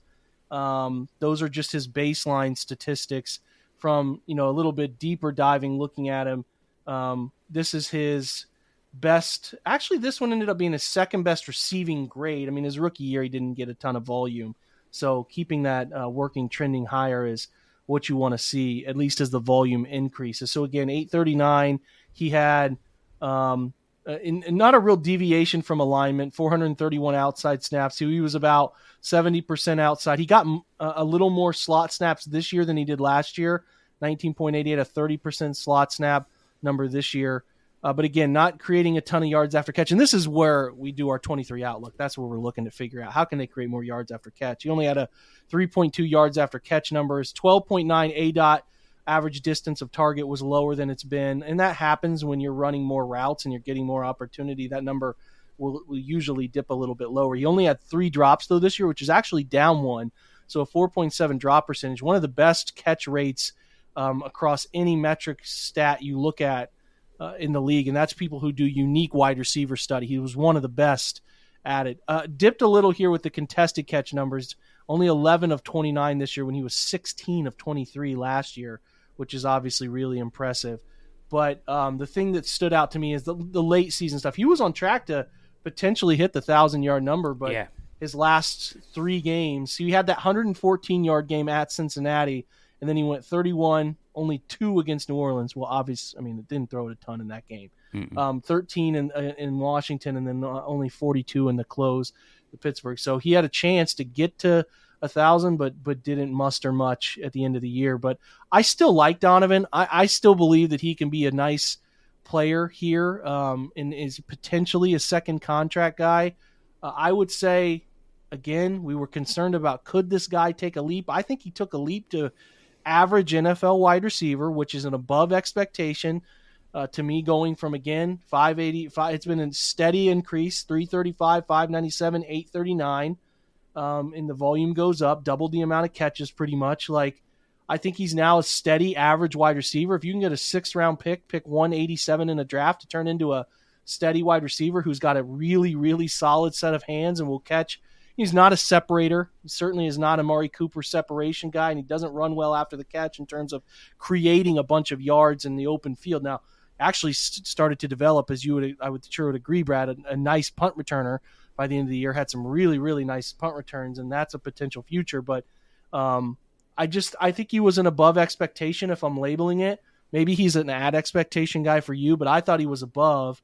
Um, those are just his baseline statistics from you know a little bit deeper diving, looking at him. Um, this is his best. Actually, this one ended up being his second best receiving grade. I mean, his rookie year he didn't get a ton of volume, so keeping that uh, working trending higher is what you want to see, at least as the volume increases. So again, 839. He had um, uh, in, in not a real deviation from alignment. 431 outside snaps. He was about 70% outside. He got a little more slot snaps this year than he did last year. 19.8. He had a 30% slot snap number this year. Uh, but again, not creating a ton of yards after catch. And this is where we do our 23 outlook. That's where we're looking to figure out how can they create more yards after catch. He only had a 3.2 yards after catch numbers, 12.9 aDOT average distance of target was lower than it's been, and that happens when you're running more routes and you're getting more opportunity. That number will, will usually dip a little bit lower. He only had three drops though this year, which is actually down one, so a 4.7 drop percentage, one of the best catch rates um, across any metric stat you look at uh, in the league, and that's people who do unique wide receiver study. He was one of the best at it. Uh, dipped a little here with the contested catch numbers. Only 11 of 29 this year when he was 16 of 23 last year which is obviously really impressive. But um, the thing that stood out to me is the, the late season stuff. He was on track to potentially hit the thousand yard number, but yeah. his last three games, he had that 114 yard game at Cincinnati, and then he went 31, only two against New Orleans. Well, obviously, I mean, it didn't throw it a ton in that game. Um, 13 in in Washington, and then uh, only 42 in the close, the Pittsburgh. So he had a chance to get to a thousand, but but didn't muster much at the end of the year. But I still like Donovan. I, I still believe that he can be a nice player here um, and is potentially a second contract guy. Uh, I would say again, we were concerned about could this guy take a leap. I think he took a leap to average NFL wide receiver, which is an above expectation. Uh, to me, going from again 585. It's been a steady increase 335, 597, 839 um, and the volume goes up, double the amount of catches pretty much. Like, I think he's now a steady average wide receiver. If you can get a sixth round pick, pick 187 in a draft to turn into a steady wide receiver who's got a really, really solid set of hands and will catch. He's not a separator. He certainly is not a Mari Cooper separation guy, and he doesn't run well after the catch in terms of creating a bunch of yards in the open field. Now, actually started to develop, as you would, I would sure would agree, Brad, a, a nice punt returner by the end of the year. Had some really really nice punt returns, and that's a potential future. But um, I just I think he was an above expectation if I'm labeling it. Maybe he's an ad expectation guy for you, but I thought he was above.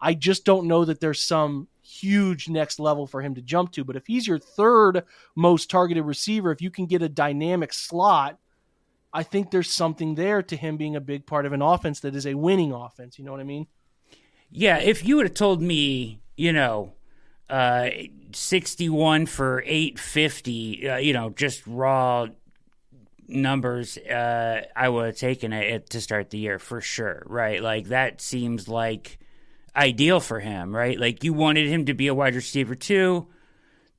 I just don't know that there's some huge next level for him to jump to. But if he's your third most targeted receiver, if you can get a dynamic slot, I think there's something there to him being a big part of an offense that is a winning offense. You know what I mean? Yeah. If you would have told me, you know, uh, 61 for 850, uh, you know, just raw numbers, uh, I would have taken it to start the year for sure, right? Like that seems like ideal for him, right? Like you wanted him to be a wide receiver too.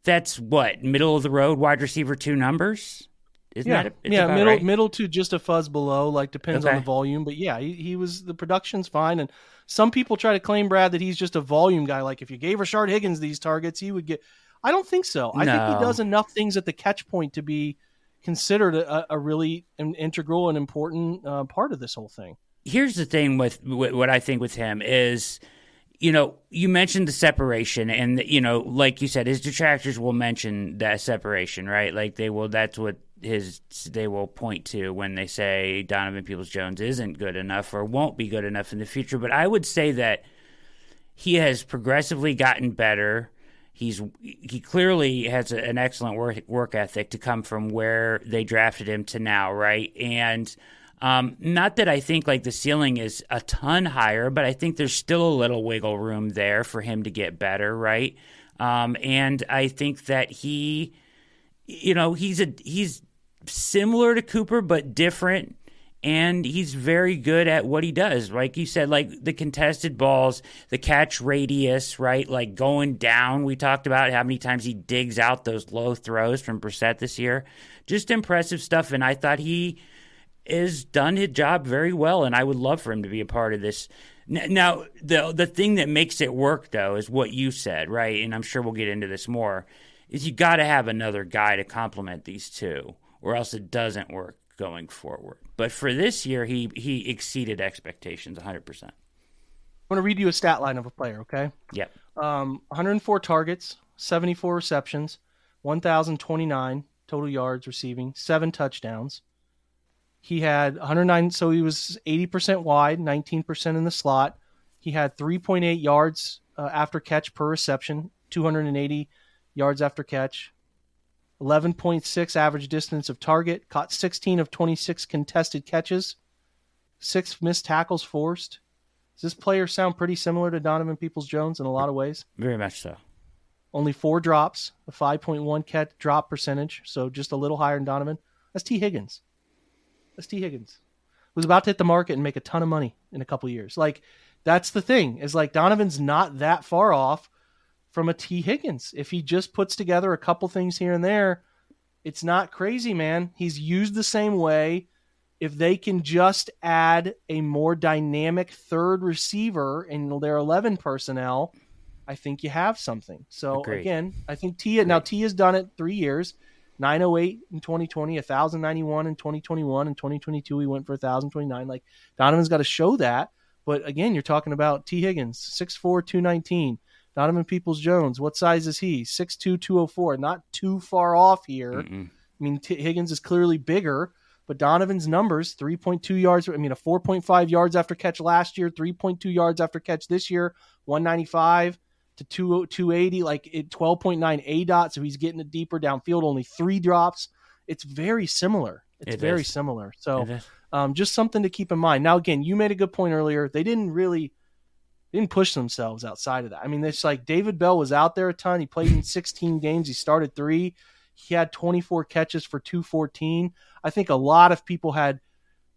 That's what middle of the road wide receiver two numbers. Isn't yeah, that, yeah, middle right? middle to just a fuzz below, like depends okay. on the volume. But yeah, he, he was the production's fine, and some people try to claim Brad that he's just a volume guy. Like if you gave Rashard Higgins these targets, he would get. I don't think so. I think he does enough things at the catch point to be considered a, a really integral and important uh, part of this whole thing. Here's the thing with, with what I think with him is you know, you mentioned the separation, and you know, like you said, his detractors will mention that separation, right? Like they will. That's what his they will point to when they say Donovan Peoples Jones isn't good enough or won't be good enough in the future. But I would say that he has progressively gotten better. He's he clearly has a, an excellent work work ethic to come from where they drafted him to now, right? And um, not that I think like the ceiling is a ton higher, but I think there's still a little wiggle room there for him to get better, right? Um, and I think that he, you know, he's a he's similar to Cooper but different. And he's very good at what he does. Like you said, like the contested balls, the catch radius, right? Like going down. We talked about how many times he digs out those low throws from Brissett this year. Just impressive stuff. And I thought he has done his job very well. And I would love for him to be a part of this now, the the thing that makes it work though is what you said, right? And I'm sure we'll get into this more. Is you got to have another guy to complement these two or else it doesn't work going forward. But for this year, he he exceeded expectations 100%. I'm going to read you a stat line of a player, okay? Yep. Um, 104 targets, 74 receptions, 1,029 total yards receiving, seven touchdowns. He had 109, so he was 80% wide, 19% in the slot. He had 3.8 yards uh, after catch per reception, 280 yards after catch, 11.6 average distance of target, caught 16 of 26 contested catches, six missed tackles forced. Does this player sound pretty similar to Donovan Peoples Jones in a lot of ways? Very much so. Only four drops, a 5.1 catch drop percentage, so just a little higher than Donovan. That's Tee Higgins. That's Tee Higgins. Who's about to hit the market and make a ton of money in a couple years. Like, that's the thing, is like Donovan's not that far off from a Tee Higgins. If he just puts together a couple things here and there, it's not crazy, man. He's used the same way. If they can just add a more dynamic third receiver in their 11 personnel, I think you have something. So Agreed. again, I think T now T has done it three years. 908 in 2020, 1091 in 2021, and 2022 he went for 1029. Like Donovan's got to show that. But again, you're talking about Tee Higgins, 6'4, 219. Donovan Peoples Jones, what size is he? 6'2, 204. Not too far off here. Mm-mm. I mean, T- Higgins is clearly bigger, but Donovan's numbers 3.2 yards, I mean, a 4.5 yards after catch last year, 3.2 yards after catch this year, 195 to 2, 280, like 12.9 aDOT. So he's getting it deeper downfield, only three drops. It's very similar. It's it very is. similar. So um, just something to keep in mind. Now, again, you made a good point earlier. They didn't really didn't push themselves outside of that. I mean, it's like David Bell was out there a ton. He played in 16 games. He started three. He had 24 catches for 214. I think a lot of people had.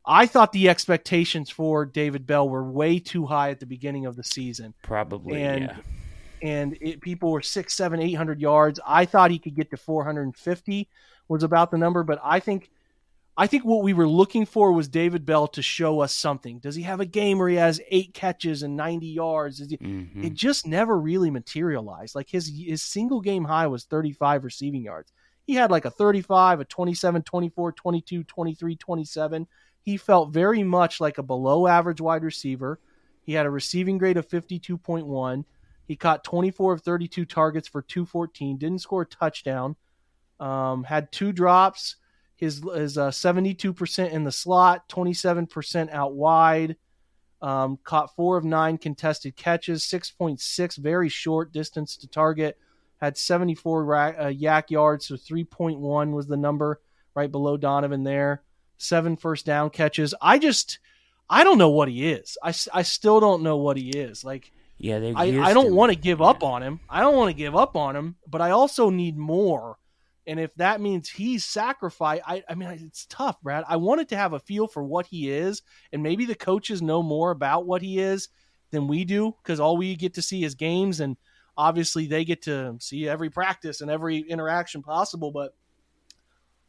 I thought the expectations for David Bell were way too high at the beginning of the season. Probably, and, yeah. And it, people were six, seven, eight hundred yards. I thought he could get to 450 was about the number, but I think I think what we were looking for was David Bell to show us something. Does he have a game where he has eight catches and 90 yards? He, mm-hmm. It just never really materialized. Like his his single game high was 35 receiving yards. He had like a 35, a 27, 24, 22, 23, 27. He felt very much like a below average wide receiver. He had a receiving grade of 52.1. He caught 24 of 32 targets for 214, didn't score a touchdown, um, had two drops his is uh, 72% in the slot, 27% out wide. Um, caught four of nine contested catches, 6.6, very short distance to target. Had 74 rack, uh, YAC yards, so 3.1 was the number right below Donovan there. Seven first down catches. I just, I don't know what he is. I, I still don't know what he is. Like, yeah, I, I don't want to give up on him. I don't want to give up on him, but I also need more and if that means he's sacrificed, I, I mean, it's tough, Brad. I wanted to have a feel for what he is, and maybe the coaches know more about what he is than we do because all we get to see is games, and obviously they get to see every practice and every interaction possible. But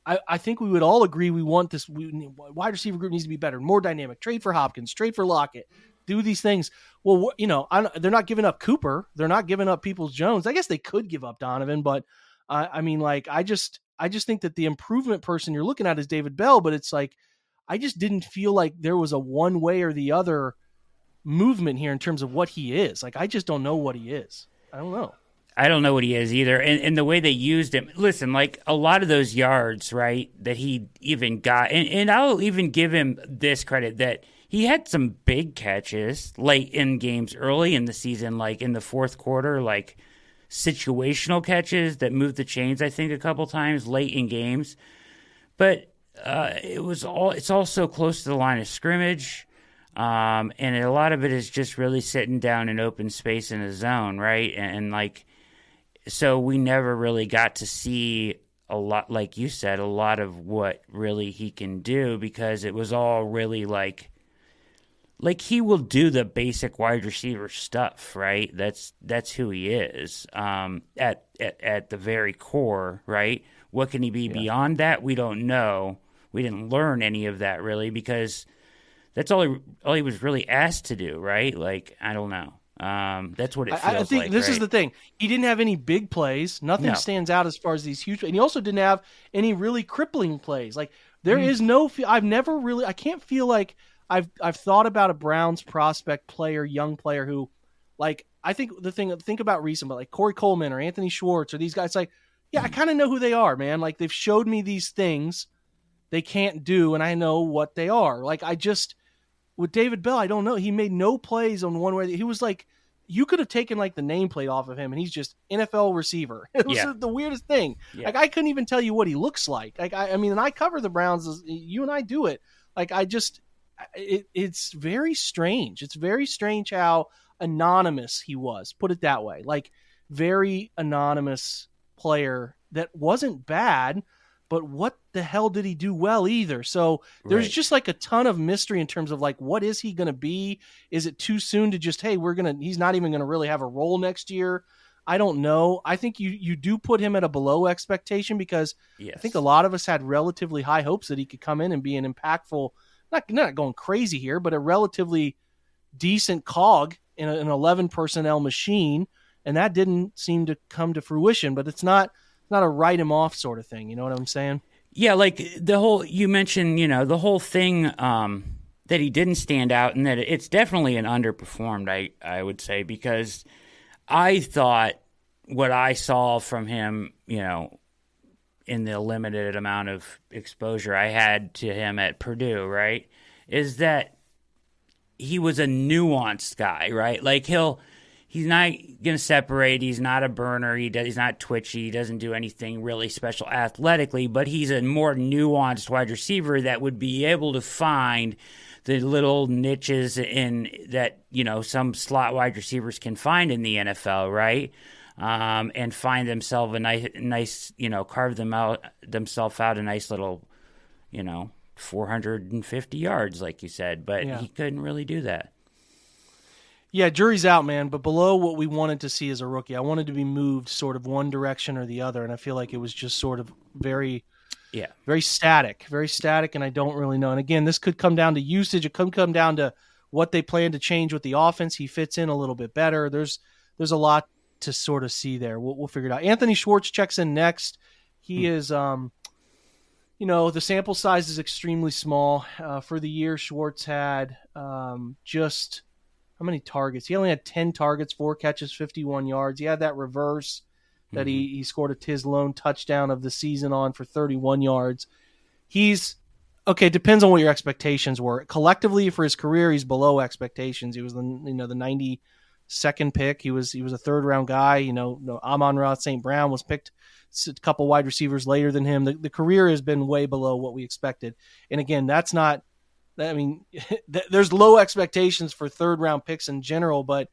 I, I think we would all agree we want this we, wide receiver group needs to be better, more dynamic. Trade for Hopkins, trade for Lockett, do these things. Well, you know, they're not giving up Cooper, they're not giving up Peoples Jones. I guess they could give up Donovan, but uh, I mean, like I just I just think that the improvement person you're looking at is David Bell, but it's like I just didn't feel like there was a one way or the other movement here in terms of what he is. Like I just don't know what he is. I don't know. I don't know what he is either. And, and the way they used him, listen, like a lot of those yards, right, that he even got, and, and I'll even give him this credit that he had some big catches late in games early in the season, like in the fourth quarter, like situational catches that moved the chains. I think a couple times late in games, but uh, it was all. It's also close to the line of scrimmage, um, and a lot of it is just really sitting down in open space in a zone, right? And, and like, so we never really got to see a lot, like you said, a lot of what really he can do because it was all really like like he will do the basic wide receiver stuff, right? That's that's who he is. Um, at, at at the very core, right? What can he be yeah. beyond that? We don't know. We didn't learn any of that really because that's all he all he was really asked to do, right? Like I don't know. Um, that's what it feels I, I think like, this right? is the thing. He didn't have any big plays. Nothing no. stands out as far as these huge. And he also didn't have any really crippling plays. Like there mm. is no. I've never really. I can't feel like I've I've thought about a Browns prospect player, young player who, like, I think the thing think about recent, but like Corey Coleman or Anthony Schwartz or these guys, like, yeah, I kind of know who they are, man. Like they've showed me these things they can't do, and I know what they are. Like I just with David Bell, I don't know. He made no plays on one way. He was like, you could have taken like the nameplate off of him, and he's just NFL receiver. It was yeah. the weirdest thing. Yeah. Like I couldn't even tell you what he looks like. Like I, I mean, and I cover the Browns. You and I do it. Like I just it, it's very strange. It's very strange how anonymous he was. Put it that way. Like very anonymous player that wasn't bad, but what the hell did he do well either? So there's right. just like a ton of mystery in terms of like what is he going to be? Is it too soon to just hey, we're going to he's not even going to really have a role next year? I don't know. I think you you do put him at a below expectation because yes. I think a lot of us had relatively high hopes that he could come in and be an impactful not not going crazy here, but a relatively decent cog in a, an 11 personnel machine, and that didn't seem to come to fruition. But it's not not a write him off sort of thing. You know what I'm saying? Yeah, like the whole you mentioned, you know, the whole thing um, that he didn't stand out, and that it's definitely an underperformed. I I would say because I thought what I saw from him, you know, in the limited amount of exposure I had to him at Purdue, right, is that he was a nuanced guy, right? Like he'll he's not going to separate. He's not a burner. He does, he's not twitchy. He doesn't do anything really special athletically, but he's a more nuanced wide receiver that would be able to find the little niches in that you know some slot wide receivers can find in the NFL, right? Um, and find themselves a nice, nice, you know, carve them out themselves out a nice little, you know, 450 yards, like you said. But yeah. he couldn't really do that. Yeah, jury's out, man. But below what we wanted to see as a rookie, I wanted to be moved sort of one direction or the other, and I feel like it was just sort of very, yeah, very static, very static. And I don't really know. And again, this could come down to usage. It could come down to what they plan to change with the offense. He fits in a little bit better. There's there's a lot to sort of see there. We'll, we'll figure it out. Anthony Schwartz checks in next. He hmm. is, um, you know, the sample size is extremely small. Uh, for the year, Schwartz had um, just how many targets? He only had 10 targets, four catches, 51 yards. He had that reverse that mm-hmm. he, he scored a Tiz lone touchdown of the season on for 31 yards. He's okay. Depends on what your expectations were. Collectively for his career, he's below expectations. He was the you know the 92nd pick. He was he was a third round guy. You know, no, Amon-Ra St. Brown was picked a couple wide receivers later than him. The, the career has been way below what we expected. And again, that's not I mean, there's low expectations for third round picks in general, but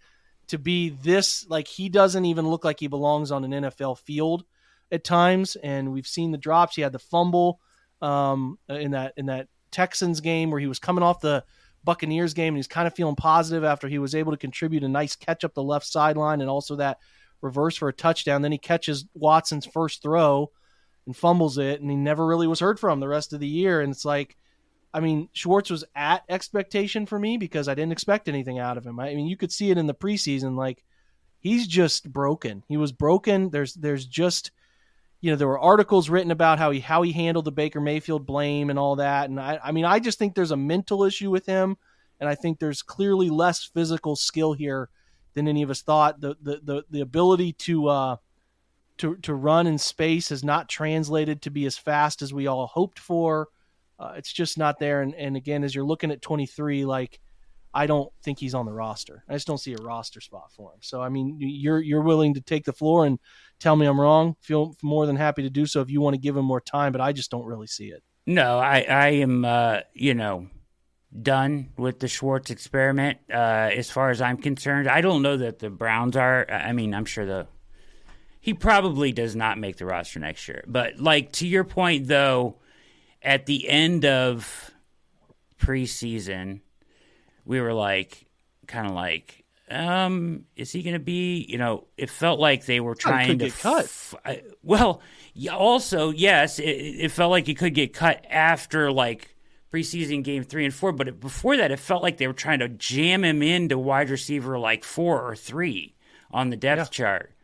to be this like he doesn't even look like he belongs on an NFL field at times. And we've seen the drops. He had the fumble um, in that in that Texans game where he was coming off the Buccaneers game and he's kind of feeling positive after he was able to contribute a nice catch up the left sideline and also that reverse for a touchdown. Then he catches Watson's first throw and fumbles it, and he never really was heard from the rest of the year. And it's like I mean, Schwartz was at expectation for me because I didn't expect anything out of him. I mean, you could see it in the preseason. Like he's just broken. He was broken. There's there's just you know there were articles written about how he how he handled the Baker Mayfield blame and all that. And I I mean I just think there's a mental issue with him, and I think there's clearly less physical skill here than any of us thought. The the the, the ability to uh to to run in space has not translated to be as fast as we all hoped for. Uh, it's just not there. And, and again, as you're looking at 23, like I don't think he's on the roster. I just don't see a roster spot for him. So I mean, you're you're willing to take the floor and tell me I'm wrong. Feel more than happy to do so if you want to give him more time, but I just don't really see it. No, I I am uh, you know done with the Schwartz experiment uh, as far as I'm concerned. I don't know that the Browns are. I mean, I'm sure the he probably does not make the roster next year. But like to your point though at the end of preseason, we were like, kind of like, um, is he going to be? You know, it felt like they were trying to cut. F- I, well, also, yes, it, it, felt like he could get cut after like preseason game three and four, but it, before that, it felt like they were trying to jam him into wide receiver like four or three on the depth yeah. chart.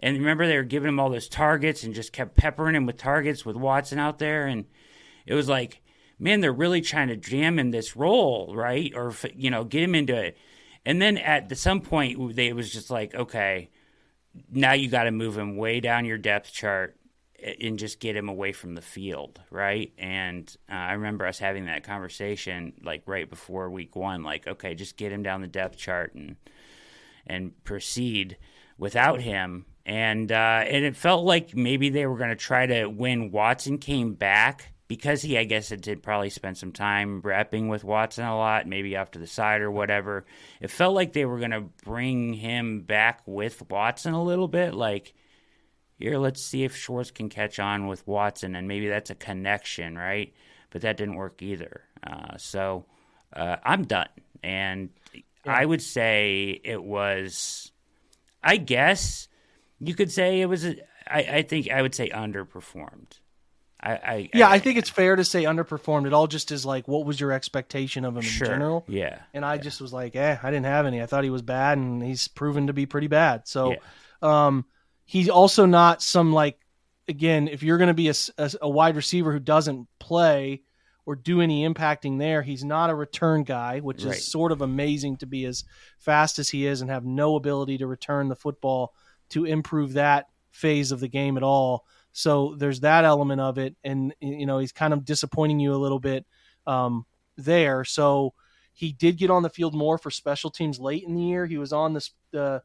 And remember, they were giving him all those targets and just kept peppering him with targets with Watson out there and it was like, man, they're really trying to jam in this role, right? Or you know, get him into it. And then at some point, they was just like, okay, now you got to move him way down your depth chart and just get him away from the field, right? And uh, I remember us having that conversation like right before week one, like, okay, just get him down the depth chart and and proceed without him. And uh, and it felt like maybe they were going to try to when Watson came back because he, I guess, it did probably spend some time repping with Watson a lot, maybe off to the side or whatever. It felt like they were going to bring him back with Watson a little bit. Like, here, let's see if Schwartz can catch on with Watson, and maybe that's a connection, right? But that didn't work either. Uh, so uh, I'm done. And yeah. I would say it was, I guess you could say it was, a, I, I think I would say underperformed. I, I yeah, I, I, think it's fair to say underperformed. It all just is like, what was your expectation of him sure, in general? Yeah, and I yeah. just was like, eh, I didn't have any. I thought he was bad, and he's proven to be pretty bad. So, yeah. um, he's also not some like again, if you're going to be a, a, a, wide receiver who doesn't play or do any impacting there, he's not a return guy, which right. is sort of amazing to be as fast as he is and have no ability to return the football to improve that phase of the game at all. So there's that element of it, and you know he's kind of disappointing you a little bit um, there. So he did get on the field more for special teams late in the year. He was on the uh,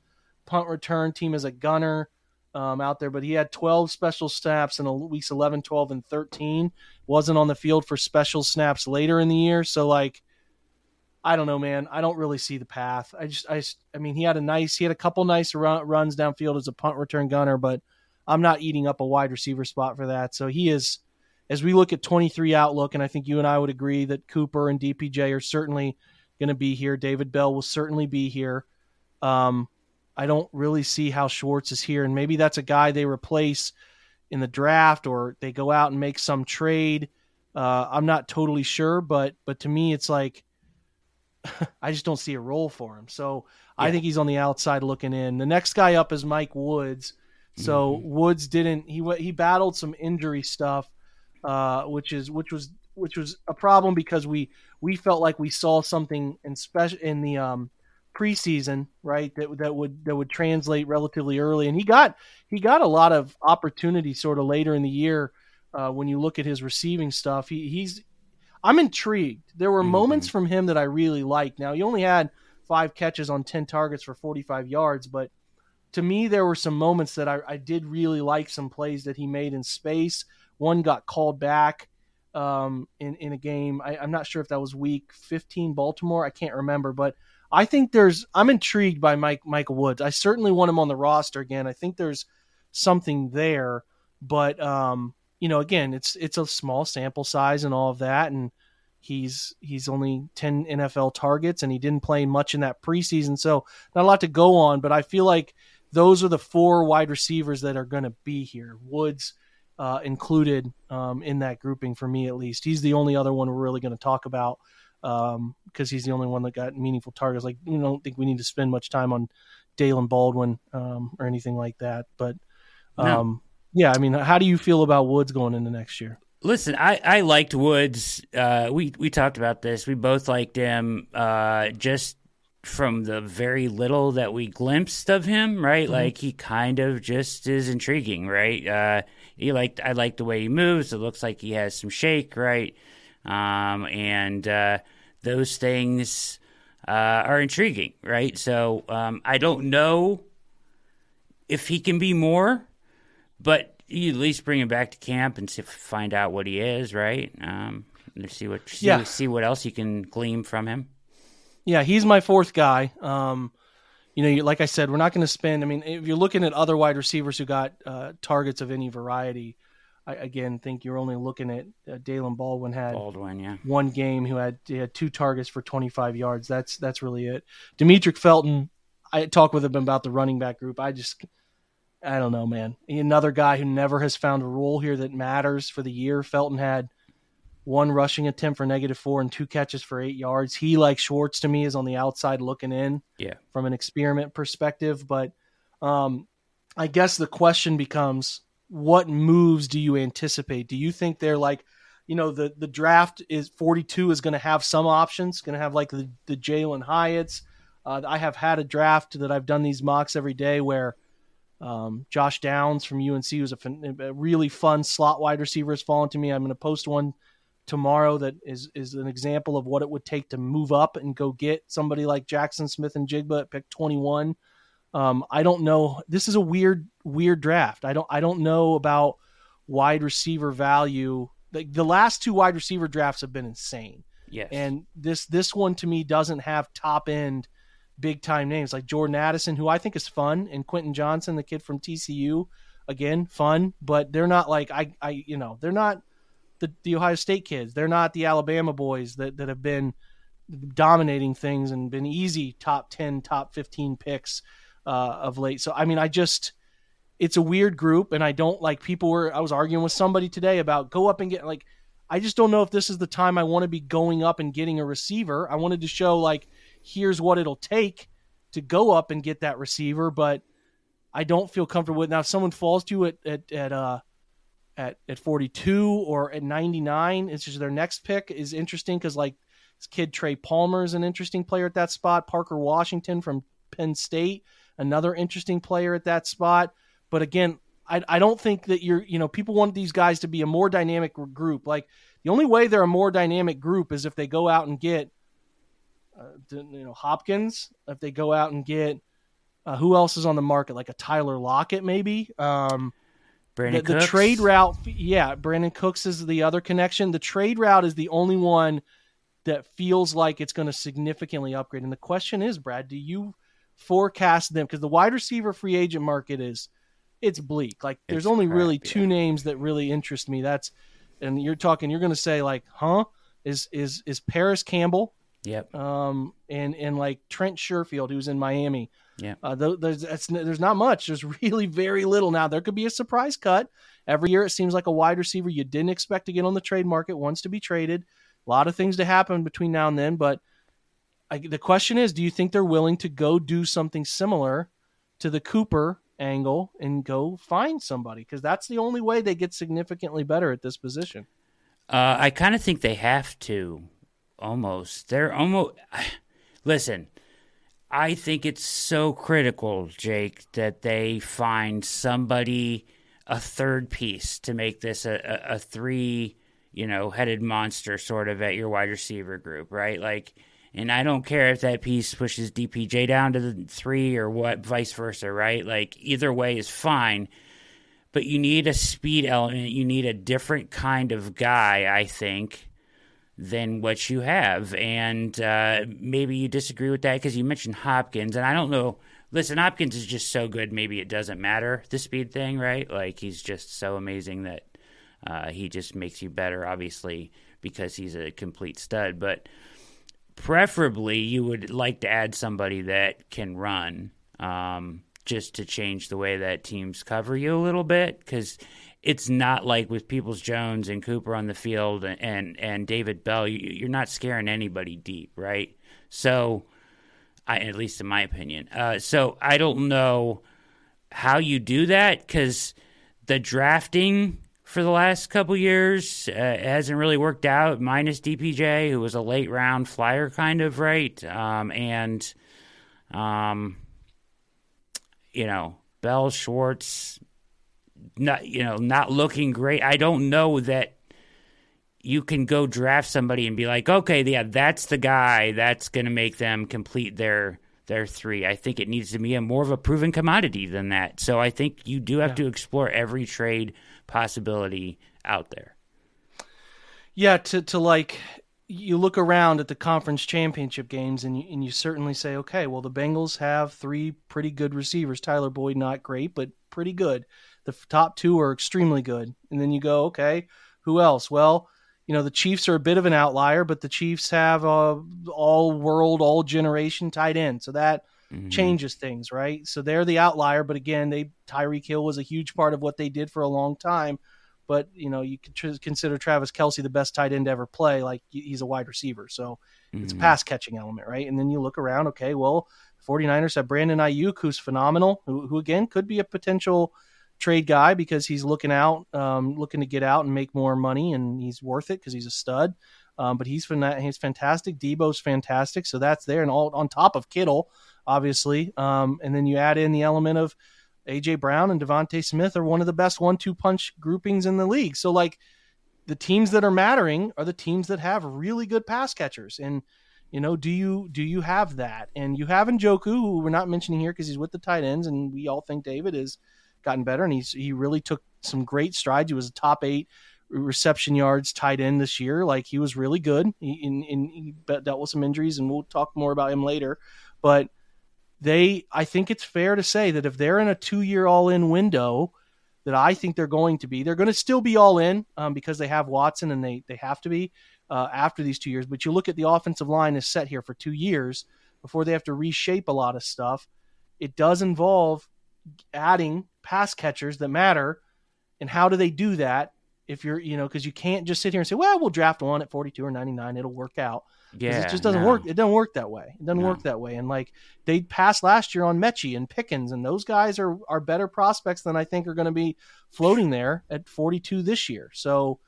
punt return team as a gunner um, out there, but he had 12 special snaps in weeks 11, 12, and 13. Wasn't on the field for special snaps later in the year. So like, I don't know, man. I don't really see the path. I just, I, I mean, he had a nice, he had a couple nice run, runs downfield as a punt return gunner, but I'm not eating up a wide receiver spot for that. So he is, as we look at 23 outlook, and I think you and I would agree that Cooper and DPJ are certainly going to be here. David Bell will certainly be here. Um, I don't really see how Schwartz is here, and maybe that's a guy they replace in the draft or they go out and make some trade. Uh, I'm not totally sure, but but to me, it's like I just don't see a role for him. So yeah. I think he's on the outside looking in. The next guy up is Mike Woods. So mm-hmm. Woods didn't he he battled some injury stuff, uh, which is which was which was a problem because we we felt like we saw something in special in the um, preseason, right? That that would that would translate relatively early, and he got he got a lot of opportunity sort of later in the year. Uh, when you look at his receiving stuff, he, he's I'm intrigued. There were mm-hmm. moments from him that I really liked. Now he only had five catches on ten targets for 45 yards, but to me, there were some moments that I, I did really like some plays that he made in space. One got called back um, in in a game. I, am not sure if that was Week 15 Baltimore. I can't remember, but I think there's. I'm intrigued by Mike Michael Woods. I certainly want him on the roster again. I think there's something there, but um, you know, again, it's it's a small sample size and all of that, and he's he's only 10 NFL targets and he didn't play much in that preseason, so not a lot to go on. But I feel like those are the four wide receivers that are going to be here. Woods uh, included um, in that grouping for me, at least. He's the only other one we're really going to talk about because um, he's the only one that got meaningful targets. Like, you don't think we need to spend much time on Daylen Baldwin um, or anything like that. But no. Um, yeah, I mean, how do you feel about Woods going into next year? Listen, I, I liked Woods. Uh, we we talked about this. We both liked him. Uh, just from the very little that we glimpsed of him, right? Mm-hmm. Like he kind of just is intriguing, right? Uh, he liked I like the way he moves. It looks like he has some shake, right? Um, and uh, those things uh, are intriguing, right? So um, I don't know if he can be more, but you at least bring him back to camp and see, find out what he is, right? Um, see what see, yeah. see what else you can glean from him. Yeah, he's my fourth guy. Um, you know, like I said, we're not going to spend. I mean, if you're looking at other wide receivers who got uh, targets of any variety, I again think you're only looking at uh, Daylen Baldwin had Baldwin, yeah, one game who had he had two targets for 25 yards. That's that's really it. Demetric Felton, I talked with him about the running back group. I just I don't know, man. Another guy who never has found a role here that matters for the year. Felton had one rushing attempt for negative four and two catches for eight yards. He, like Schwartz to me, is on the outside looking in yeah. from an experiment perspective. But um, I guess the question becomes what moves do you anticipate? Do you think they're like, you know, the, the draft is 42 is going to have some options, going to have like the, the Jalin Hyatts. Uh, I have had a draft that I've done these mocks every day where um, Josh Downs from UNC was a, a, really fun slot wide receiver has fallen to me. I'm going to post one tomorrow that is is an example of what it would take to move up and go get somebody like Jackson Smith-Njigba at pick 21. Um, I don't know. This is a weird weird draft. I don't I don't know about wide receiver value. The, the last two wide receiver drafts have been insane. Yes. And this this one to me doesn't have top end big time names like Jordan Addison, who I think is fun, and Quentin Johnston, the kid from TCU, again fun, but they're not like I I you know they're not the, the Ohio State kids. They're not the Alabama boys that, that have been dominating things and been easy top 10, top 15 picks uh, of late. So, I mean, I just, it's a weird group. And I don't like people were, I was arguing with somebody today about go up and get like, I just don't know if this is the time I want to be going up and getting a receiver. I wanted to show like, here's what it'll take to go up and get that receiver, but I don't feel comfortable with now. If someone falls to you at, at, at uh, at at 42 or at 99. It's just their next pick is interesting because like this kid Trey Palmer is an interesting player at that spot. Parker Washington from Penn State, another interesting player at that spot. But again, I, I don't think that you're you know people want these guys to be a more dynamic group. Like the only way they're a more dynamic group is if they go out and get uh, you know Hopkins. If they go out and get uh, who else is on the market, like a Tyler Lockett, maybe. Um, Brandin the, the trade route, yeah, Brandin Cooks is the other connection. The trade route is the only one that feels like it's going to significantly upgrade. And the question is, Brad, do you forecast them? Because the wide receiver free agent market is it's bleak. Like there's only crap, really two yeah. names that really interest me. That's and you're talking. You're going to say like, huh? Is is is Parris Campbell? Yep. Um, and and like Trent Sherfield, who's in Miami. Yeah. Uh, there's there's not much. There's really very little now. There could be a surprise cut every year. It seems like a wide receiver you didn't expect to get on the trade market wants to be traded. A lot of things to happen between now and then, but I, the question is, do you think they're willing to go do something similar to the Cooper angle and go find somebody? Because that's the only way they get significantly better at this position. Uh, I kind of think they have to. Almost, they're almost. Listen, I think it's so critical, Jake, that they find somebody, a third piece to make this a, a, a three, you know, headed monster sort of at your wide receiver group, right? Like, and I don't care if that piece pushes DPJ down to the three or what, vice versa, right? Like, either way is fine. But you need a speed element. You need a different kind of guy, I think, than what you have. And uh, maybe you disagree with that because you mentioned Hopkins, and I don't know. Listen, Hopkins is just so good. Maybe it doesn't matter the speed thing, right? Like he's just so amazing that uh, he just makes you better. Obviously, because he's a complete stud. But preferably, you would like to add somebody that can run. Um, just to change the way that teams cover you a little bit because it's not like with Peoples Jones and Cooper on the field and and, David Bell, you, are not scaring anybody deep, right? So, I at least in my opinion. Uh, so I don't know how you do that because the drafting for the last couple years uh, hasn't really worked out. Minus DPJ, who was a late round flyer, kind of right, um, and um, you know Bell Schwartz not you know not looking great. I don't know that you can go draft somebody and be like, okay, yeah, that's the guy that's going to make them complete their their three. I think it needs to be a more of a proven commodity than that. So I think you do have yeah. to explore every trade possibility out there. Yeah, to to like you look around at the conference championship games and you, and you certainly say, okay, well the Bengals have three pretty good receivers. Tyler Boyd not great, but pretty good. The top two are extremely good. And then you go, okay, who else? Well, you know, the Chiefs are a bit of an outlier, but the Chiefs have a all world, all generation tight end. So that mm-hmm. changes things, right? So they're the outlier, but again, they Tyreek Hill was a huge part of what they did for a long time. But you know, you could consider Travis Kelce the best tight end to ever play. Like he's a wide receiver, so mm-hmm. it's a pass catching element, right? And then you look around, okay, well, 49ers have Brandon Aiyuk, who's phenomenal, who, who again could be a potential trade guy because he's looking out, um, looking to get out and make more money, and he's worth it because he's a stud. Um, but he's he's fantastic. Deebo's fantastic, so that's there, and all on top of Kittle, obviously. Um, and then you add in the element of AJ Brown and DeVonta Smith are one of the best one-two punch groupings in the league. So like the teams that are mattering are the teams that have really good pass catchers, and you know, do you do you have that? And you have Njoku, who we're not mentioning here because he's with the tight ends, and we all think David is gotten better, and he's he really took some great strides. He was a top eight reception yards tight end this year. Like he was really good. He, in, in, he dealt with some injuries, and we'll talk more about him later. But they, I think it's fair to say that if they're in a two year all in window, that I think they're going to be, they're going to still be all in um, because they have Watson and they they have to be uh, after these two years. But you look at the offensive line is set here for two years before they have to reshape a lot of stuff. It does involve adding pass catchers that matter. And how do they do that? If you're, you know, because you can't just sit here and say, well, we'll draft one at 42 or 99, it'll work out. Yeah, it just doesn't no. work. It doesn't work that way. It doesn't No. work that way. And like they passed last year on Metchie and Pickens, and those guys are are better prospects than I think are going to be floating there at 42 this year. So,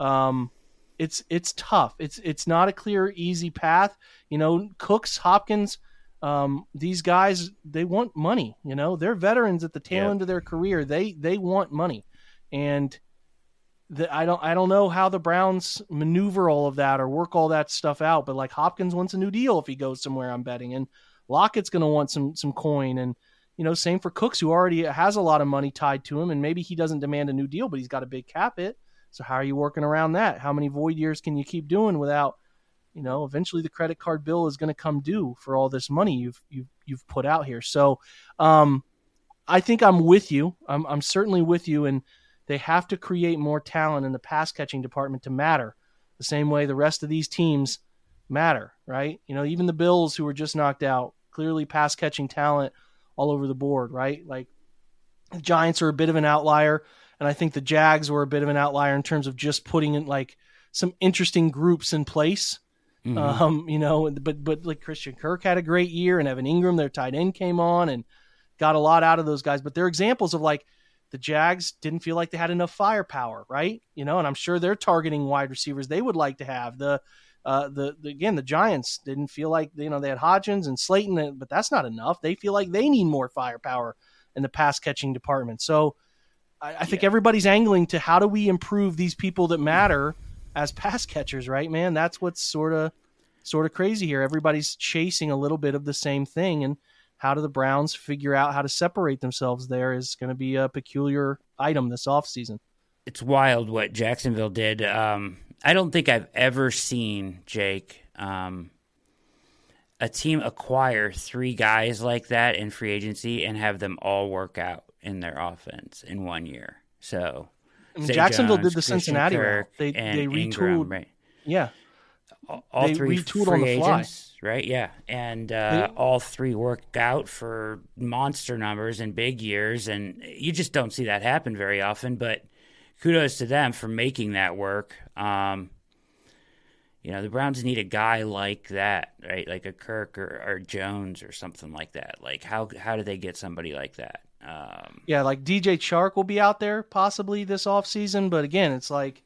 um, it's it's tough. It's it's not a clear, easy path. You know, Cooks, Hopkins, um, these guys they want money. You know, they're veterans at the tail Yep. end of their career. They they want money, and the, I don't I don't know how the Browns maneuver all of that or work all that stuff out. But like Hopkins wants a new deal if he goes somewhere. I'm betting, and Lockett's going to want some some coin, and you know same for Cooks who already has a lot of money tied to him, and maybe he doesn't demand a new deal, but he's got a big cap hit. So how are you working around that? How many void years can you keep doing without? You know, eventually the credit card bill is going to come due for all this money you've you've you've put out here. So, um, I think I'm with you. I'm I'm certainly with you, and they have to create more talent in the pass catching department to matter the same way the rest of these teams matter, right? You know, even the Bills who were just knocked out, clearly pass catching talent all over the board, right? Like the Giants are a bit of an outlier, and I think the Jags were a bit of an outlier in terms of just putting in like some interesting groups in place. Mhm. Um, you know, but but like Christian Kirk had a great year, and Evan Engram, their tight end, came on and got a lot out of those guys. But they're examples of like the Jags didn't feel like they had enough firepower, right? You know, and I'm sure they're targeting wide receivers they would like to have. The uh, the, the again, the Giants didn't feel like you know they had Hodgins and Slayton, but that's not enough. They feel like they need more firepower in the pass catching department. So I, I think everybody's angling to how do we improve these people that matter as pass catchers, right, man? That's what's sort of sort of crazy here. Everybody's chasing a little bit of the same thing, and how do the Browns figure out how to separate themselves there is going to be a peculiar item this offseason. it's wild what Jacksonville did. Um, I don't think I've ever seen Jake um, a team acquire three guys like that in free agency and have them all work out in their offense in one year. So I mean, Zay Jacksonville Jones, did the Christian Cincinnati route. Kirk, They they Ingram, retooled. right? Yeah, all, all three retooled free on the fly. agents, right? Yeah, and uh, They- all three worked out for monster numbers and big years, and you just don't see that happen very often. But kudos to them for making that work. Um, you know, the Browns need a guy like that, right? Like a Kirk or, or Jones or something like that. Like how how do they get somebody like that? Um, yeah. Like DJ Chark will be out there possibly this offseason, but again, it's like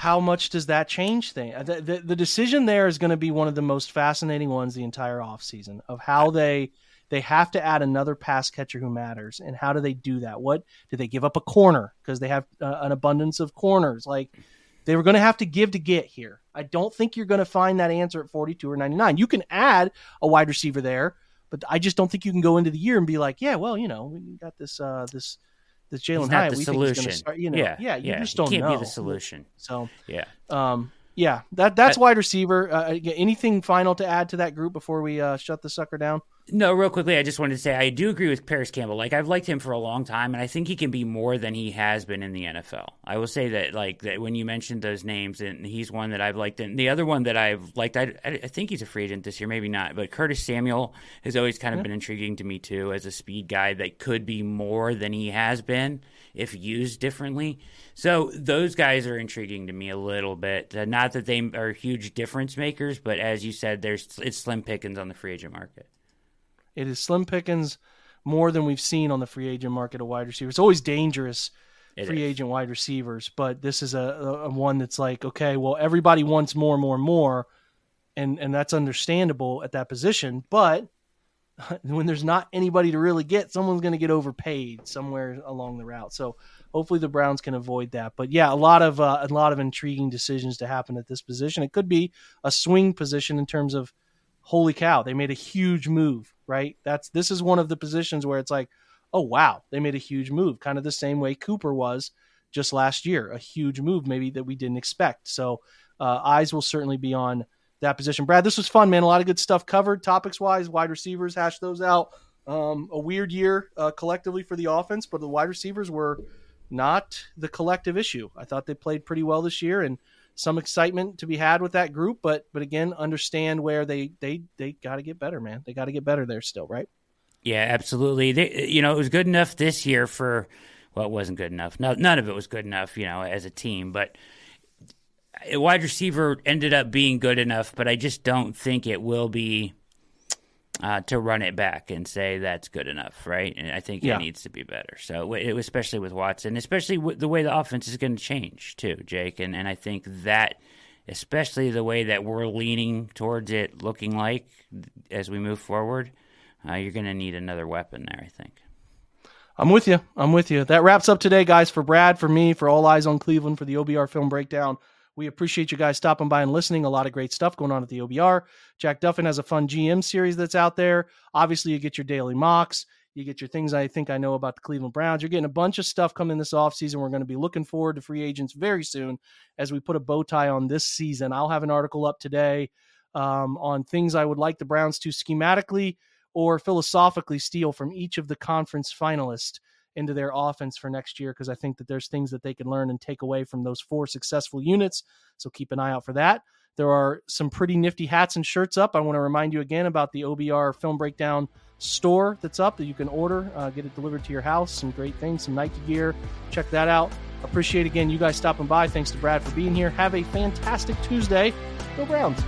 how much does that change thing? The, the, the decision there is going to be one of the most fascinating ones the entire offseason of how they they have to add another pass catcher who matters and how do they do that? What do they give up a corner because they have uh, an abundance of corners? Like they were going to have to give to get here. I don't think you're going to find that answer at 42 or 99. You can add a wide receiver there, but I just don't think you can go into the year and be like, yeah, well, you know, we got this uh this this Jalin Hyatt. the we think he's solution. going to start. You know, yeah, yeah, you yeah. just don't can't know be the solution. So, Yeah. um, yeah, that that's wide receiver. Uh, anything final to add to that group before we uh, shut the sucker down? No, real quickly, I just wanted to say I do agree with Parris Campbell. Like I've liked him for a long time, and I think he can be more than he has been in the NFL. I will say that, like that when you mentioned those names, and he's one that I've liked. And the other one that I've liked, I, I think he's a free agent this year, maybe not, but Curtis Samuel has always kind of been intriguing to me too, as a speed guy that could be more than he has been if used differently. So those guys are intriguing to me a little bit. Uh, not that they are huge difference makers, but as you said, there's it's slim pickings on the free agent market. It is slim pickings more than we've seen on the free agent market of wide receivers. It's always dangerous It free is. agent wide receivers, but this is a, a, one that's like, okay, well, everybody wants more, more, more, and and that's understandable at that position. But when there's not anybody to really get, someone's going to get overpaid somewhere along the route. So hopefully the Browns can avoid that. But yeah, a lot of uh, a lot of intriguing decisions to happen at this position. It could be a swing position in terms of holy cow, they made a huge move, right? That's this is one of the positions where it's like, oh wow, they made a huge move, kind of the same way Cooper was just last year, a huge move maybe that we didn't expect. So uh, eyes will certainly be on that position. Brad, this was fun, man. A lot of good stuff covered, topics wise. Wide receivers, hash those out. Um, a weird year uh, collectively for the offense, but the wide receivers were not the collective issue. I thought they played pretty well this year, and some excitement to be had with that group. But but again, understand where they they they got to get better, man. They got to get better there still, right? Yeah, absolutely. They, you know, it was good enough this year for well, it wasn't good enough. No, none of it was good enough, you know, as a team. But wide receiver ended up being good enough, but I just don't think it will be uh, to run it back and say that's good enough, right? And I think yeah. it needs to be better. So, especially with Watson, especially with the way the offense is going to change too, Jake. And and I think that, especially the way that we're leaning towards it looking like as we move forward, uh, you're going to need another weapon there. I think. I'm with you. I'm with you. That wraps up today, guys. For Brad, for me, for All Eyes on Cleveland, for the OBR film breakdown. We appreciate you guys stopping by and listening. A lot of great stuff going on at the OBR. Jack Duffin has a fun GM series that's out there. Obviously, you get your daily mocks. You get your things I think I know about the Cleveland Browns. You're getting a bunch of stuff coming this offseason. We're going to be looking forward to free agents very soon as we put a bow tie on this season. I'll have an article up today um, on things I would like the Browns to schematically or philosophically steal from each of the conference finalists into their offense for next year because I think that there's things that they can learn and take away from those four successful units. So keep an eye out for that. There are some pretty nifty hats and shirts up. I want to remind you again about the OBR film breakdown store that's up that you can order, uh, get it delivered to your house. Some great things, some Nike gear. Check that out. Appreciate again you guys stopping by. Thanks to Brad for being here. Have a fantastic Tuesday. Go Browns.